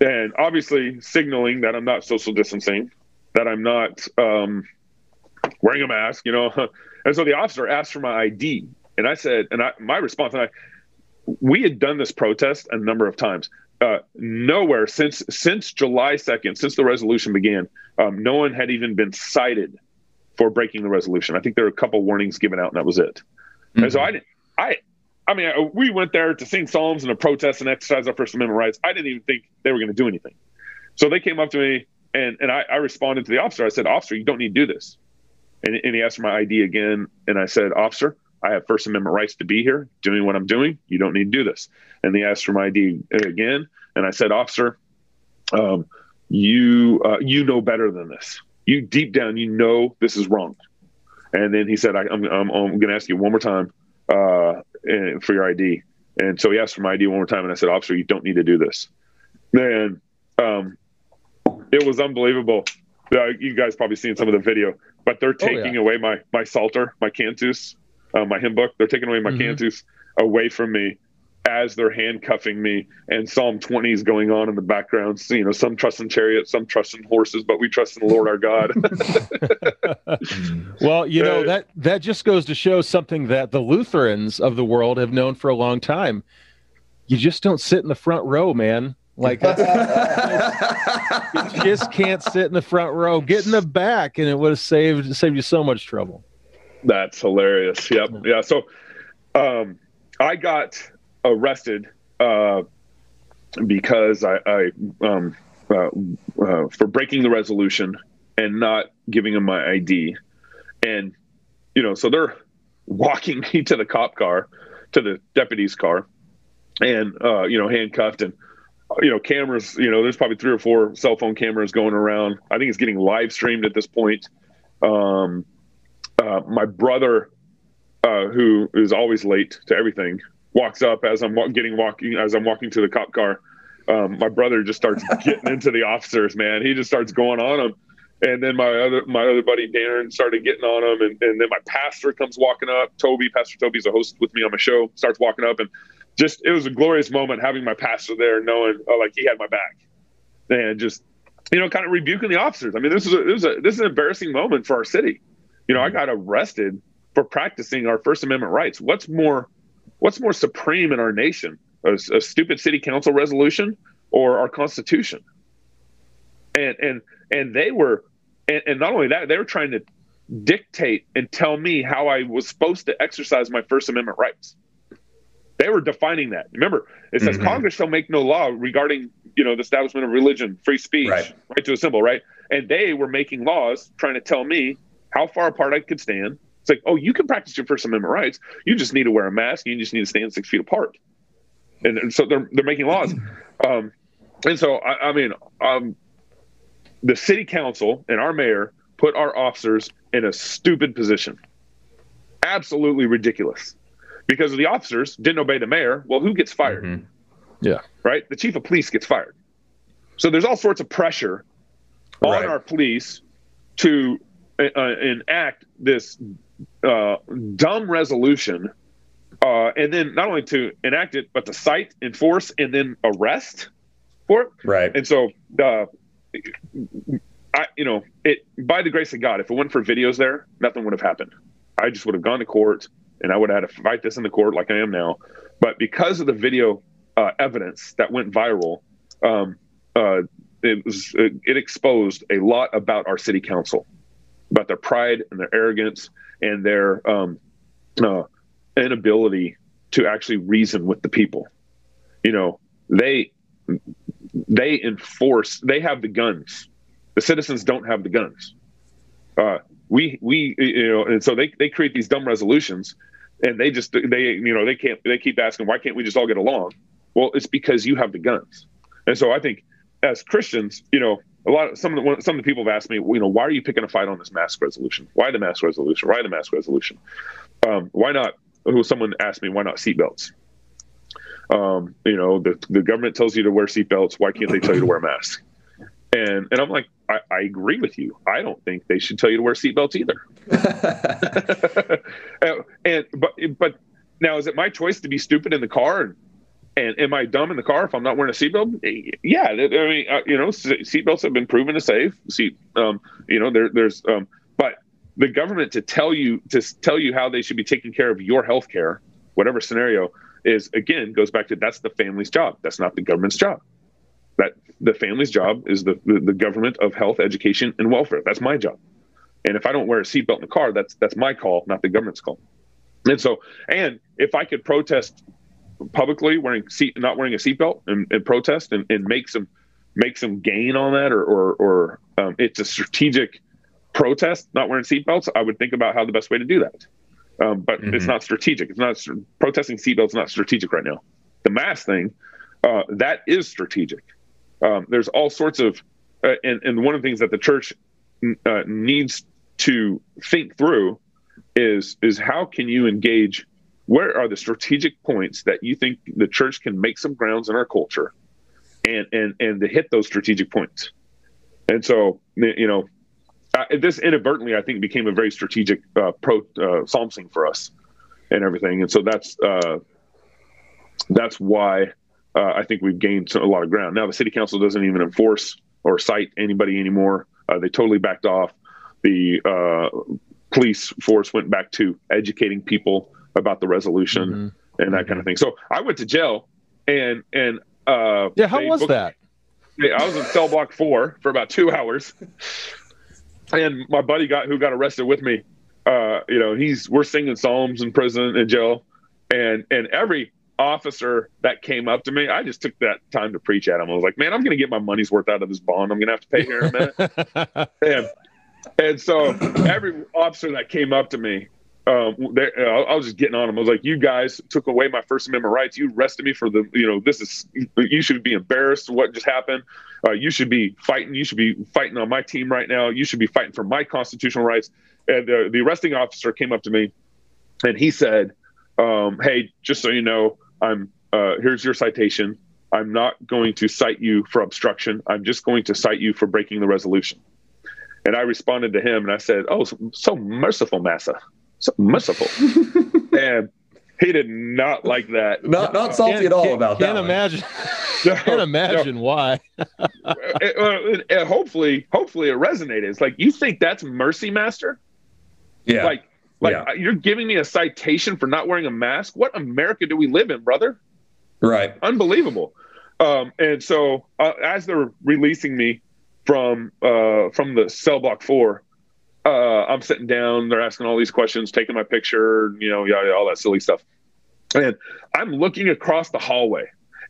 and obviously, signaling that I'm not social distancing, that I'm not um, wearing a mask, you know. and so the officer asked for my ID, and I said, and I, my response, and I, we had done this protest a number of times uh, nowhere since since July 2nd, since the resolution began, um, no one had even been cited for breaking the resolution. I think there were a couple warnings given out, and that was it. Mm-hmm. And so I didn't. I, I mean, uh, we went there to sing psalms and to protest and exercise our First Amendment rights. I didn't even think they were going to do anything. So they came up to me, and and I, I responded to the officer. I said, "Officer, you don't need to do this." And, and he asked for my ID again, and I said, "Officer, I have First Amendment rights to be here, doing what I'm doing. You don't need to do this. And they asked for my ID again, and I said, Officer, um, you uh, you know better than this. You deep down, you know this is wrong. And then he said, I, am I'm, I'm, I'm going to ask you one more time uh, for your ID. And so he asked for my ID one more time, and I said, "Officer, you don't need to do this." Man, um, it was unbelievable. Uh, you guys probably seen some of the video, but they're taking oh, yeah. away my my psalter, my cantus, uh, my hymn book. They're taking away my mm-hmm. cantus away from me as they're handcuffing me and Psalm 20 is going on in the background. So, you know, some trust in chariots, some trust in horses, but we trust in the Lord our God. well, you know, that, that just goes to show something that the Lutherans of the world have known for a long time. You just don't sit in the front row, man. Like you just can't sit in the front row. Get in the back, and it would have saved saved you so much trouble. That's hilarious. Yep. Yeah. So, um, I got arrested uh, because I, I um, uh, uh, for breaking the resolution and not giving them my ID, and you know, so they're walking me to the cop car, to the deputy's car, and uh, you know, handcuffed and you know, cameras. You know, there's probably three or four cell phone cameras going around. I think it's getting live streamed at this point. Um, uh, my brother, uh, who is always late to everything, walks up as I'm getting walking as I'm walking to the cop car. Um, my brother just starts getting into the officers. Man, he just starts going on them. And then my other my other buddy Darren started getting on him, and, and then my pastor comes walking up. Toby, Pastor Toby's a host with me on my show, starts walking up, and just it was a glorious moment having my pastor there, knowing oh, like he had my back, and just you know kind of rebuking the officers. I mean, this is a, this is a this is an embarrassing moment for our city. You know, I got arrested for practicing our First Amendment rights. What's more what's more supreme in our nation a, a stupid city council resolution or our constitution and and and they were and, and not only that they were trying to dictate and tell me how i was supposed to exercise my first amendment rights they were defining that remember it says mm-hmm. congress shall make no law regarding you know the establishment of religion free speech right. right to assemble right and they were making laws trying to tell me how far apart i could stand it's like, oh, you can practice your First Amendment rights. You just need to wear a mask. You just need to stand six feet apart. And, and so they're they're making laws. Um, and so I, I mean, um, the city council and our mayor put our officers in a stupid position. Absolutely ridiculous. Because the officers didn't obey the mayor. Well, who gets fired? Mm-hmm. Yeah. Right? The chief of police gets fired. So there's all sorts of pressure right. on our police to uh, enact this uh, dumb resolution, uh, and then not only to enact it, but to cite, enforce, and then arrest for it. Right. And so, uh, I, you know, it by the grace of God, if it went for videos there, nothing would have happened. I just would have gone to court, and I would have had to fight this in the court like I am now. But because of the video uh, evidence that went viral, um, uh, it was it, it exposed a lot about our city council, about their pride and their arrogance and their um, uh, inability to actually reason with the people. You know, they they enforce. They have the guns. The citizens don't have the guns. Uh, we we you know, and so they they create these dumb resolutions, and they just they you know they can't they keep asking why can't we just all get along? Well, it's because you have the guns, and so I think as Christians, you know, a lot of some of the some of the people have asked me, you know, why are you picking a fight on this mask resolution? Why the mask resolution? Why the mask resolution? Um, why not? Who someone asked me, why not seatbelts? Um, you know, the the government tells you to wear seatbelts. Why can't they tell you to wear masks? And and I'm like, I, I agree with you. I don't think they should tell you to wear seatbelts either. and, and but but now is it my choice to be stupid in the car and and am I dumb in the car if I'm not wearing a seatbelt? Yeah, I mean, uh, you know, seatbelts have been proven to save. Seat, um, you know, there, there's, um, but the government to tell you to tell you how they should be taking care of your health care, whatever scenario, is again goes back to that's the family's job. That's not the government's job. That the family's job is the, the, the government of health, education, and welfare. That's my job. And if I don't wear a seatbelt in the car, that's that's my call, not the government's call. And so, and if I could protest publicly wearing seat not wearing a seatbelt and, and protest and, and make some make some gain on that or or, or um, it's a strategic protest not wearing seatbelts i would think about how the best way to do that. Um, but mm-hmm. it's not strategic. It's not protesting seatbelts not strategic right now. The mask thing uh, that is strategic. Um, there's all sorts of uh, and, and one of the things that the church uh, needs to think through is is how can you engage where are the strategic points that you think the church can make some grounds in our culture and and and to hit those strategic points? And so you know uh, this inadvertently i think became a very strategic uh, pro uh, psalm sing for us and everything. And so that's uh, that's why uh, i think we've gained a lot of ground. Now the city council doesn't even enforce or cite anybody anymore. Uh, they totally backed off. The police force went back to educating people about the resolution mm-hmm. and that mm-hmm. kind of thing. So I went to jail and and uh yeah, how was booked, that? I was in cell block four for about two hours, and my buddy got who got arrested with me. Uh, you know, he's we're singing psalms in prison in jail, and and every officer that came up to me, I just took that time to preach at him. I was like, man, I'm going to get my money's worth out of this bond. I'm going to have to pay here in a minute. and and so every officer that came up to me they, uh, I was just getting on them. I was like, "You guys took away my First Amendment rights. You arrested me for the, you know, this is. You should be embarrassed. What just happened? Uh, you should be fighting. You should be fighting on my team right now. You should be fighting for my constitutional rights." And uh, the arresting officer came up to me, and he said, um, "Hey, just so you know, I'm uh, here's your citation. I'm not going to cite you for obstruction. I'm just going to cite you for breaking the resolution." And I responded to him, and I said, "Oh, so, so merciful, Massa." So merciful. and he did not like that. Not not salty at all about can't that. Imagine, can't imagine no. why. it, it, hopefully, hopefully it resonated. It's like you think that's mercy, master? Yeah. Like, like yeah. you're giving me a citation for not wearing a mask. What America do we live in, brother? Right. Unbelievable. Um, and so uh, as they're releasing me from uh, from the cell block four, uh, I'm sitting down, they're asking all these questions, taking my picture, you know, yeah, all that silly stuff. And I'm looking across the hallway.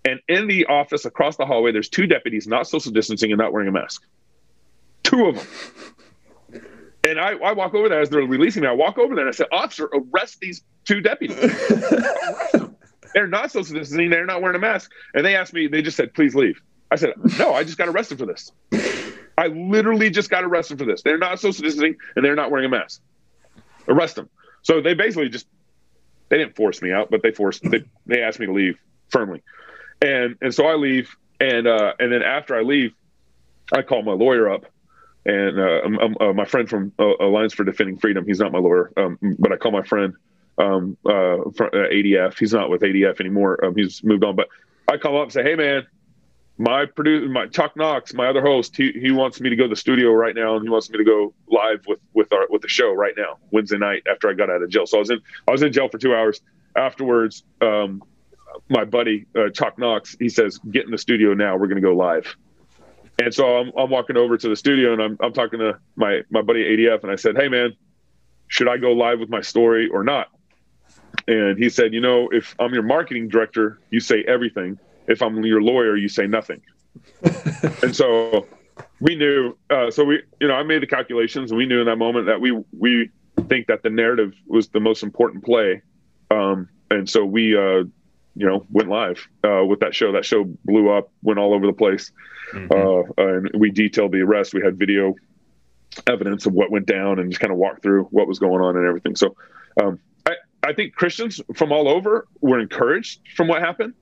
And in the office across the hallway, there's two deputies not social distancing and not wearing a mask. Two of them. And I, I walk over there as they're releasing me. I walk over there and I said, Officer, arrest these two deputies. they're not social distancing. They're not wearing a mask. And they asked me, they just said, please leave. I said, no, I just got arrested for this. I literally just got arrested for this. They're not social distancing and they're not wearing a mask. Arrest them. So they basically just they didn't force me out, but they forced they, they asked me to leave firmly, and and so I leave, and uh, and then after I leave, I call my lawyer up, and uh, um, um uh, my friend from uh, Alliance for Defending Freedom. He's not my lawyer, um, but I call my friend um, uh, from, uh, ADF. He's not with ADF anymore. Um, he's moved on, but I call up and say, "Hey, man, my producer, my Chuck Knox, my other host, he, he wants me to go to the studio right now, and he wants me to go live with with our with the show right now, Wednesday night after I got out of jail. So I was in I was in jail for two hours. Afterwards, um, my buddy uh, Chuck Knox, he says, "Get in the studio now. We're going to go live." And so I'm, I'm walking over to the studio, and I'm I'm talking to my my buddy ADF, and I said, "Hey man, should I go live with my story or not?" And he said, "You know, if I'm your marketing director, you say everything." If I'm your lawyer, you say nothing. and so we knew. Uh, so we, you know, I made the calculations, and we knew in that moment that we we think that the narrative was the most important play. Um, and so we, uh, you know, went live uh, with that show. That show blew up, went all over the place, mm-hmm. Uh, and we detailed the arrest. We had video evidence of what went down, and just kind of walked through what was going on and everything. So. Um, I, I think Christians from all over were encouraged from what happened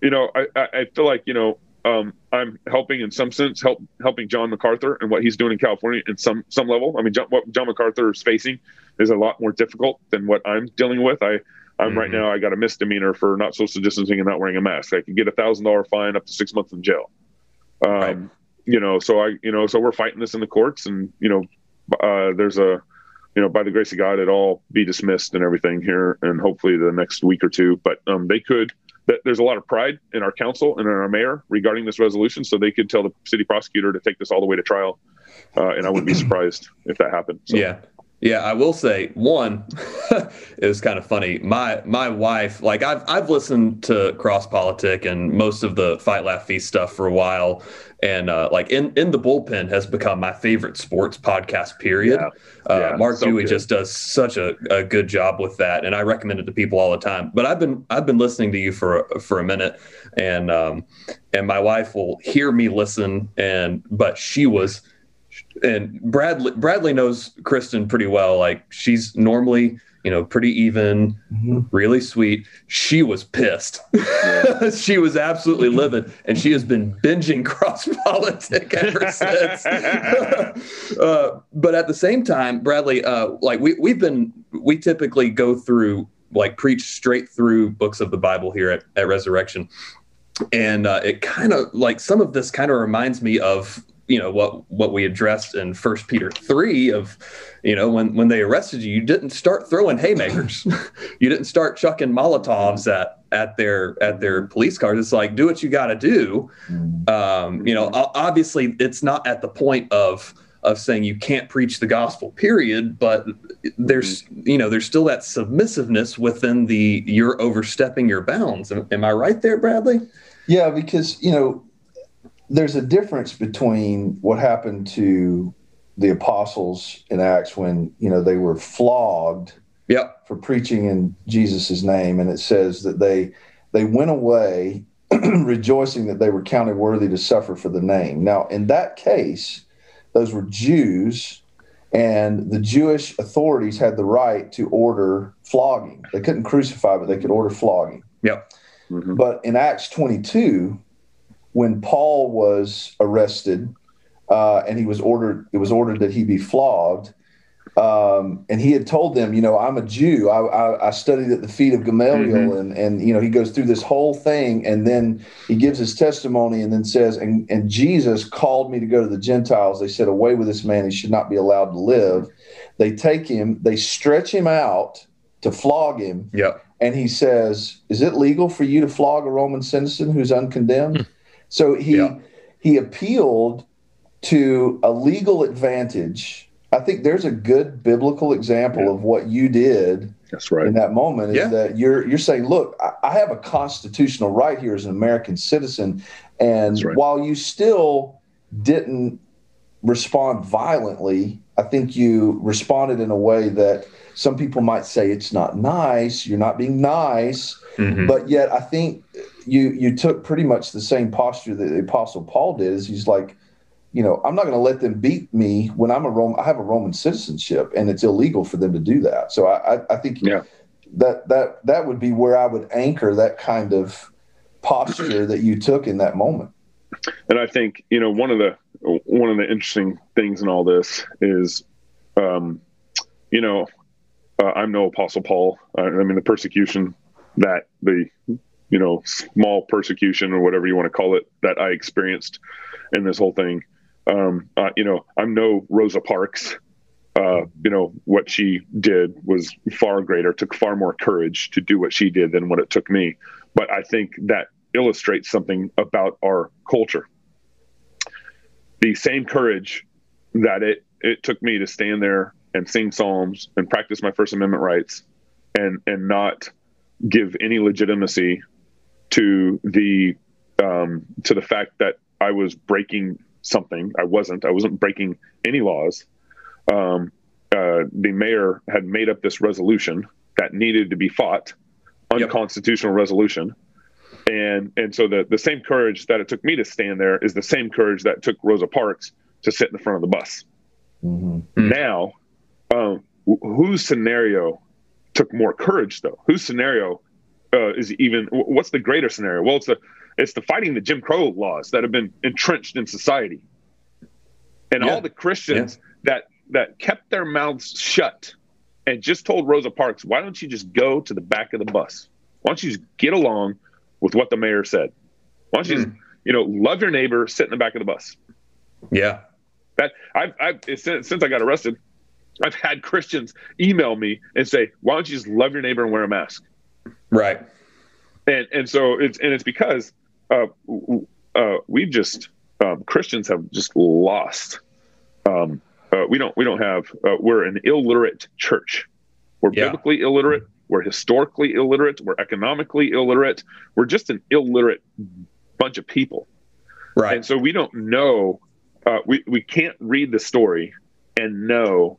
you know, I, I feel like, you know, um, I'm helping in some sense, help helping John MacArthur and what he's doing in California in some some level. I mean, John, what John MacArthur is facing is a lot more difficult than what I'm dealing with. I I'm mm-hmm. right now. I got a misdemeanor for not social distancing and not wearing a mask. I could get a thousand dollar fine up to six months in jail. Um, right. You know, so I you know, so we're fighting this in the courts, and you know, uh, there's a you know, by the grace of God, it all be dismissed and everything here, and hopefully the next week or two. But um, they could that there's a lot of pride in our council and in our mayor regarding this resolution, so they could tell the city prosecutor to take this all the way to trial, uh, and I wouldn't be surprised if that happened. So. Yeah, yeah, I will say one it was kind of funny. My my wife, like I've I've listened to Cross Politic and most of the Fight Laugh Feast stuff for a while, and uh, like in in the bullpen has become my favorite sports podcast. Period. Yeah. Uh, yeah, Mark so Dewey good. just does such a, a good job with that, and I recommend it to people all the time. But I've been I've been listening to you for for a minute, and um, and my wife will hear me listen, and but she was and Bradley Bradley knows Kristen pretty well. Like she's normally you know, pretty even, mm-hmm. really sweet. She was pissed. Yeah. she was absolutely livid, and she has been binging cross politic ever since. uh, but at the same time, Bradley, uh, like we we've been we typically go through like preach straight through books of the Bible here at, at Resurrection. And uh, it kind of like some of this kind of reminds me of you know what what we addressed in First Peter three of you know when when they arrested you, you didn't start throwing haymakers, you didn't start chucking Molotovs at at their at their police cars. It's like do what you got to do. Um, you know, obviously it's not at the point of of saying you can't preach the gospel period but there's you know there's still that submissiveness within the you're overstepping your bounds am, am i right there bradley yeah because you know there's a difference between what happened to the apostles in acts when you know they were flogged yep. for preaching in jesus' name and it says that they they went away rejoicing that they were counted worthy to suffer for the name now in that case those were Jews, and the Jewish authorities had the right to order flogging. They couldn't crucify, but they could order flogging. Yep. Mm-hmm. But in Acts 22, when Paul was arrested uh, and he was ordered, it was ordered that he be flogged um, and he had told them, you know, I'm a Jew. I, I, I studied at the feet of Gamaliel, mm-hmm. and and you know, he goes through this whole thing, and then he gives his testimony, and then says, and and Jesus called me to go to the Gentiles. They said, away with this man; he should not be allowed to live. They take him, they stretch him out to flog him. Yeah. And he says, "Is it legal for you to flog a Roman citizen who's uncondemned?" So he yeah. he appealed to a legal advantage I think there's a good biblical example yeah. of what you did. That's right. In that moment, is yeah. that you're you're saying, look, I, I, have a constitutional right here as an American citizen, and right. while you still didn't respond violently, I think you responded in a way that some people might say it's not nice. You're not being nice, mm-hmm. but yet I think you you took pretty much the same posture that the Apostle Paul did. Is he's like, you know, I'm not going to let them beat me when I'm a Roman. I have a Roman citizenship, and it's illegal for them to do that. So I, I, I think yeah. that that that would be where I would anchor that kind of posture that you took in that moment. And I think you know one of the one of the interesting things in all this is, um, you know, uh, I'm no Apostle Paul. I, I mean, the persecution that the you know small persecution or whatever you want to call it that I experienced in this whole thing um, uh, you know, I'm no Rosa Parks. Uh, you know, what she did was far greater, took far more courage to do what she did than what it took me. But I think that illustrates something about our culture. The same courage that it, it took me to stand there and sing psalms and practice my First Amendment rights and, and not give any legitimacy to the um, to the fact that I was breaking something. I wasn't. I wasn't breaking any laws. Um, uh, the mayor had made up this resolution that needed to be fought, unconstitutional yep. resolution. And and so the the same courage that it took me to stand there is the same courage that took Rosa Parks to sit in the front of the bus. Mm-hmm. Now, um, whose scenario took more courage though? Whose scenario uh, is even? What's the greater scenario? Well, it's the it's the fighting the Jim Crow laws that have been entrenched in society. And yeah. all the Christians yeah. that that kept their mouths shut and just told Rosa Parks, why don't you just go to the back of the bus? Why don't you just get along with what the mayor said? Why don't you mm. just, you know, love your neighbor, sit in the back of the bus? Yeah. That I've, I've since, since I got arrested, I've had Christians email me and say, why don't you just love your neighbor and wear a mask? Right. And and so it's and it's because uh, uh, we've just um, Christians have just lost. Um, uh, we don't we don't have uh, we're an illiterate church. We're yeah. biblically illiterate. We're historically illiterate. We're economically illiterate. We're just an illiterate bunch of people. Right. And so we don't know. Uh, we we can't read the story and know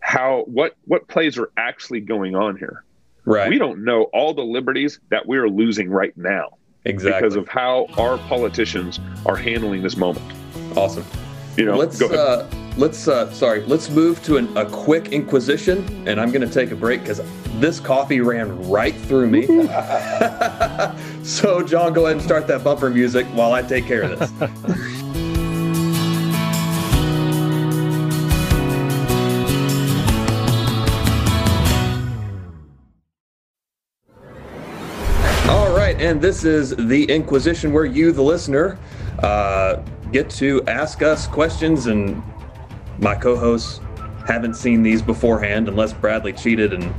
how what what plays are actually going on here. Right. We don't know all the liberties that we're losing right now. Exactly. Because of how our politicians are handling this moment. Awesome. You know, let's go uh, let's uh, sorry, let's move to an, a quick inquisition, and I'm going to take a break because this coffee ran right through me. so, John, go ahead and start that bumper music while I take care of this. All right, and this is the Inquisition where you, the listener, uh, get to ask us questions, and my co hosts haven't seen these beforehand unless Bradley cheated and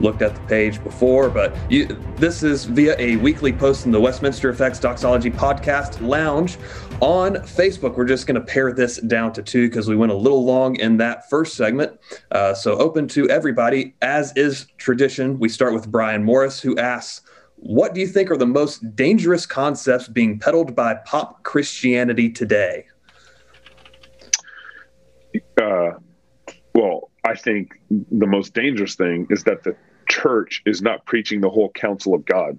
looked at the page before, but you, this is via a weekly post in the Westminster Effects Doxology Podcast Lounge on Facebook. We're just going to pare this down to two because we went a little long in that first segment. Uh, so, open to everybody. As is tradition, we start with Brian Morris, who asks, What do you think are the most dangerous concepts being peddled by pop Christianity today? Uh, well, I think the most dangerous thing is that the church is not preaching the whole counsel of God.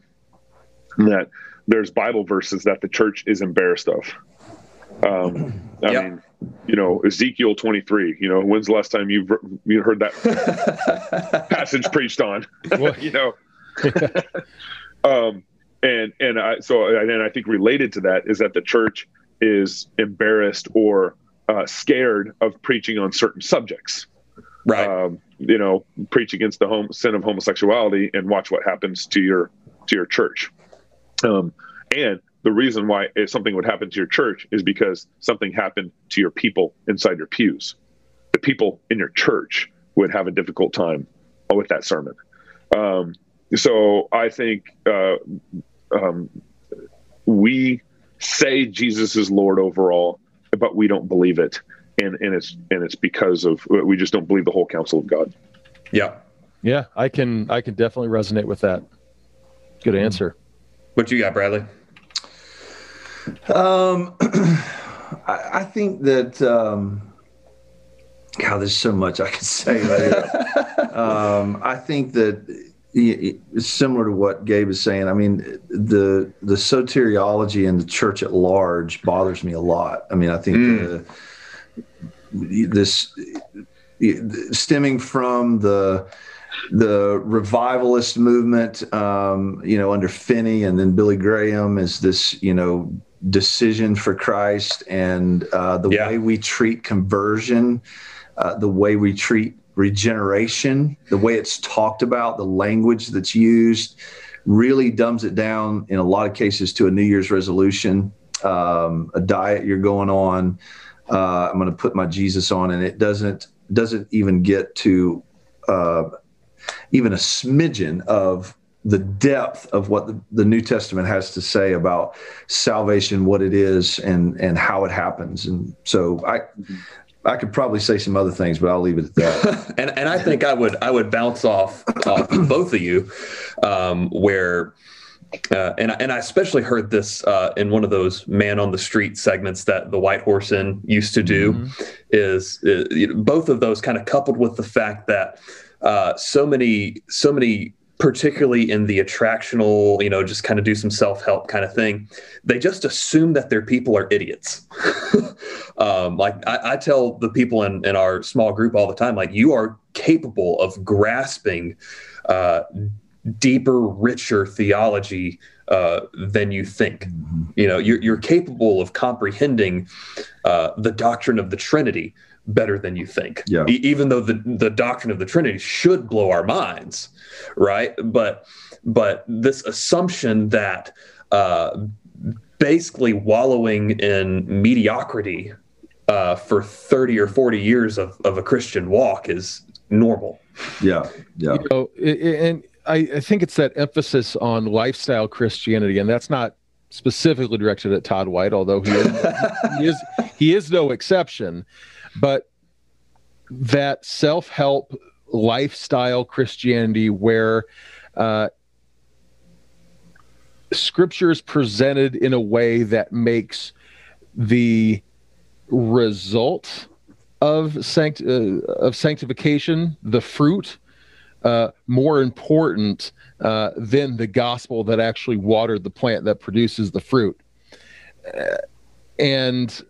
And that there's Bible verses that the church is embarrassed of. Um, I yep. mean, you know, Ezekiel 23. You know, when's the last time you've you heard that passage preached on? you know, um, and and I so and I think related to that is that the church is embarrassed or uh, scared of preaching on certain subjects. Right. Um, you know preach against the home sin of homosexuality and watch what happens to your to your church. Um, and the reason why something would happen to your church is because something happened to your people inside your pews. The people in your church would have a difficult time with that sermon. Um, so i think uh, um, we say jesus is lord over all but we don't believe it and and it's and it's because of we just don't believe the whole counsel of God. Yeah, yeah, I can I can definitely resonate with that. Good answer. What you got, Bradley? Um, I, I think that um, God, there's so much I could say. um, I think that it's similar to what Gabe is saying. I mean, the the soteriology in the church at large bothers me a lot. I mean, I think mm. the this stemming from the the revivalist movement, um, you know, under Finney and then Billy Graham is this, you know, decision for Christ and uh, the yeah. way we treat conversion, uh, the way we treat regeneration, the way it's talked about, the language that's used, really dumbs it down in a lot of cases to a New Year's resolution, um, a diet you're going on uh, I'm going to put my Jesus on, and it doesn't doesn't even get to uh, even a smidgen of the depth of what the, the, New Testament has to say about salvation, what it is, and and how it happens. And so I. I could probably say some other things, but I'll leave it at that. and and I think I would I would bounce off off both of you, um, where uh, and and I especially heard this uh, in one of those man on the street segments that the White Horse Inn used to do. Mm-hmm. Is, is uh, you know, both of those kind of coupled with the fact that uh, so many so many particularly in the attractional, you know, just kind of do some self help kind of thing, they just assume that their people are idiots. um, like I, I, tell the people in, in our small group all the time, like you are capable of grasping uh, deeper, richer theology uh, than you think. Mm-hmm. You know, you're, you're capable of comprehending uh, the doctrine of the Trinity better than you think. Yeah. E- even though the, the doctrine of the Trinity should blow our minds, right? But but this assumption that uh, basically wallowing in mediocrity uh, for 30 or 40 years of, of a Christian walk is normal. Yeah. Yeah. You know, and I, I think it's that emphasis on lifestyle Christianity, and that's not specifically directed at Todd White, although he is, he is he is no exception. But that self help lifestyle Christianity, where uh, scripture is presented in a way that makes the result of sanct- uh, of sanctification, the fruit uh, more important uh, than the gospel that actually watered the plant that produces the fruit. Uh, and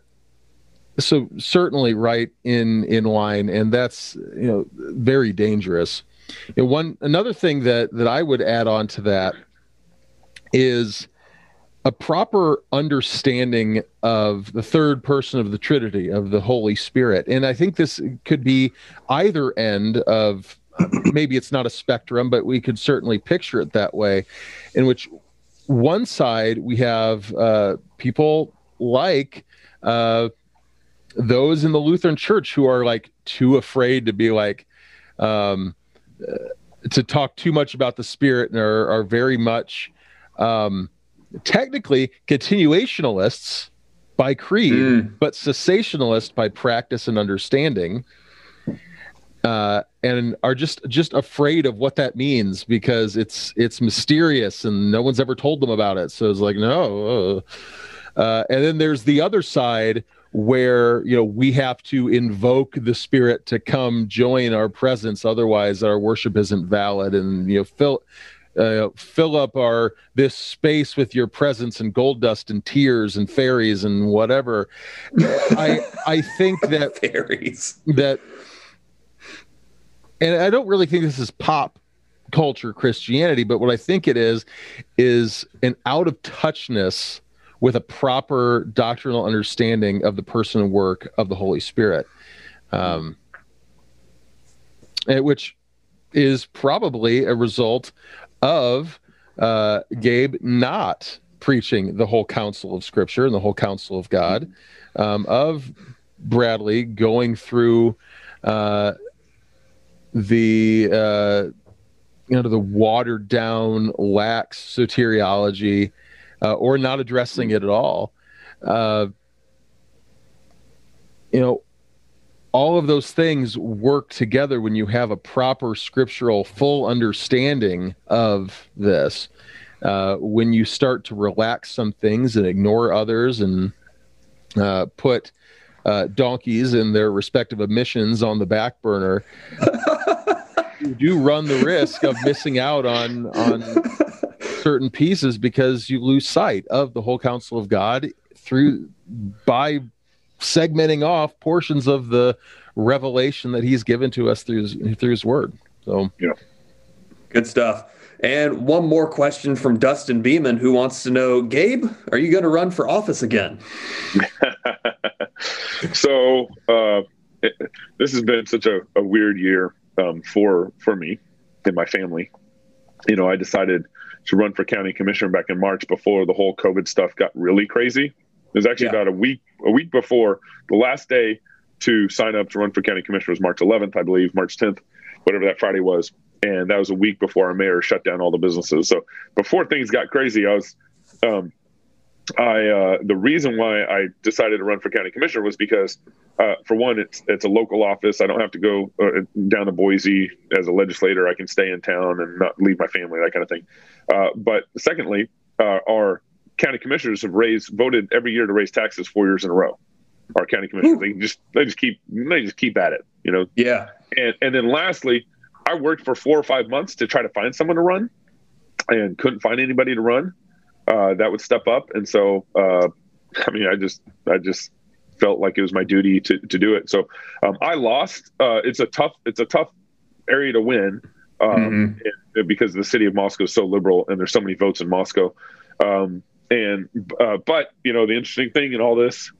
so certainly right in in line and that's you know very dangerous. One another thing that that I would add on to that is a proper understanding of the third person of the Trinity of the Holy Spirit, and I think this could be either end of maybe it's not a spectrum, but we could certainly picture it that way, in which one side we have uh, people like uh, those in the Lutheran Church who are like too afraid to be like um, uh, to talk too much about the Spirit and are, are very much um, technically continuationalists by creed, mm. but cessationalists by practice and understanding. Uh, and are just just afraid of what that means because it's it's mysterious and no one's ever told them about it. So it's like no. Uh, uh, and then there's the other side where you know we have to invoke the spirit to come join our presence. Otherwise our worship isn't valid. And you know fill uh, fill up our this space with your presence and gold dust and tears and fairies and whatever. I i think that fairies. that and i don't really think this is pop culture christianity but what i think it is is an out of touchness with a proper doctrinal understanding of the person and work of the Holy Spirit, um, which is probably a result of uh, Gabe not preaching the whole counsel of Scripture and the whole counsel of God, um, of Bradley going through uh, the uh, you know the watered down lax soteriology uh, or not addressing it at all. Uh, you know, all of those things work together when you have a proper scriptural full understanding of this. Uh, when you start to relax some things and ignore others and uh, put uh, donkeys and their respective emissions on the back burner, you do run the risk of missing out on on certain pieces because you lose sight of the whole counsel of God through by segmenting off portions of the revelation that he's given to us through his, through his word. So, yeah. Good stuff. And one more question from Dustin Beeman, who wants to know, Gabe, are you going to run for office again? so uh, it, this has been such a, a weird year um, for for me and my family. You know, I decided to run for county commissioner back in March before the whole COVID stuff got really crazy. It was actually yeah. about a week a week before the last day to sign up to run for county commissioner was March 11th, I believe, March 10th, whatever that Friday was, and that was a week before our mayor shut down all the businesses. So before things got crazy, I was um, I uh, the reason why I decided to run for county commissioner was because, uh, for one, it's it's a local office. I don't have to go uh, down to Boise as a legislator. I can stay in town and not leave my family, that kind of thing. Uh, but secondly, uh, our county commissioners have raised voted every year to raise taxes four years in a row. Our county commissioners, Ooh. they just they just keep they just keep at it, you know. Yeah. And and then lastly, I worked for four or five months to try to find someone to run, and couldn't find anybody to run uh, that would step up. And so, uh, I mean, I just, I just felt like it was my duty to, to do it. So um, I lost. Uh, it's a tough, it's a tough area to win um, mm-hmm. because the city of Moscow is so liberal and there's so many votes in Moscow. Um, and, uh, but you know, the interesting thing in all this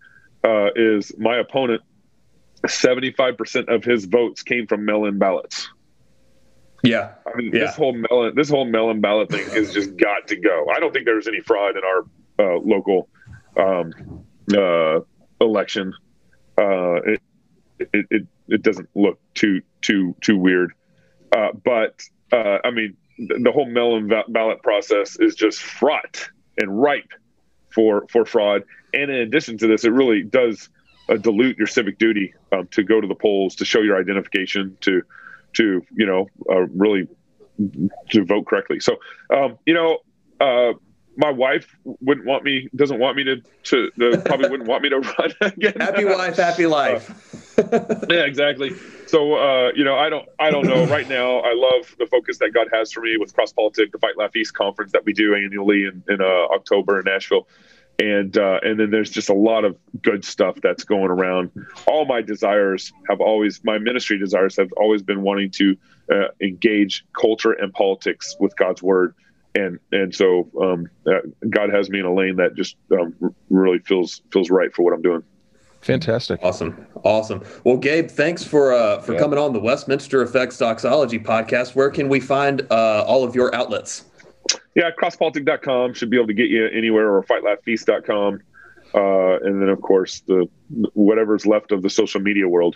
uh, is my opponent, 75% of his votes came from mail-in ballots. Yeah, I mean yeah. this whole melon this whole melon ballot thing has just got to go. I don't think there's any fraud in our uh, local um, uh, election. Uh, it, it, it it doesn't look too too too weird, uh, but uh, I mean the, the whole melon ballot process is just fraught and ripe for for fraud. And in addition to this, it really does uh, dilute your civic duty um, to go to the polls, to show your identification, to to you know uh, really to vote correctly. So um, you know, uh, my wife wouldn't want me doesn't want me to to, to probably wouldn't want me to run again. Happy wife, happy life. Uh, yeah, exactly. So uh, you know, I don't I don't know. Right now, I love the focus that God has for me with Cross Politic, the Fight Laugh Feast conference that we do annually in, in uh, October in Nashville. And uh, and then there's just a lot of good stuff that's going around. All my desires have always, my ministry desires have always been wanting to uh, engage culture and politics with God's word, and and so um, uh, God has me in a lane that just um, really feels feels right for what I'm doing. Fantastic. Awesome. Awesome. Well, Gabe, thanks for uh, for yeah. coming on the Westminster Effects Doxology podcast. Where can we find uh, all of your outlets? Yeah, crosspolitic.com should be able to get you anywhere or fightlaughfeast.com. Uh, and then, of course, the whatever's left of the social media world.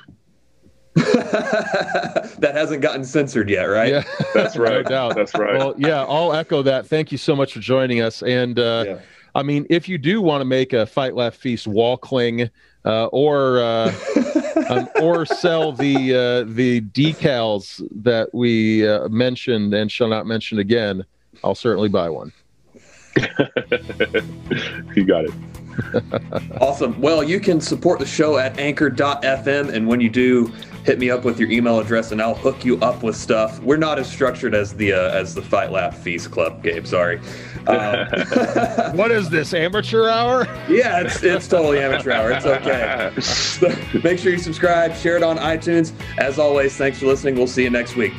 that hasn't gotten censored yet, right? Yeah, that's right. no doubt. That's right. Well, yeah, I'll echo that. Thank you so much for joining us. And uh, yeah. I mean, if you do want to make a Fight Laugh Feast wall cling uh, or uh, um, or sell the uh, the decals that we uh, mentioned and shall not mention again, I'll certainly buy one. you got it. awesome. Well, you can support the show at anchor.fm. And when you do, hit me up with your email address and I'll hook you up with stuff. We're not as structured as the uh, as the Fight Laugh Feast Club, Gabe. Sorry. Um, what is this amateur hour? Yeah, it's it's totally amateur hour. It's okay. So make sure you subscribe, share it on iTunes. As always, thanks for listening. We'll see you next week.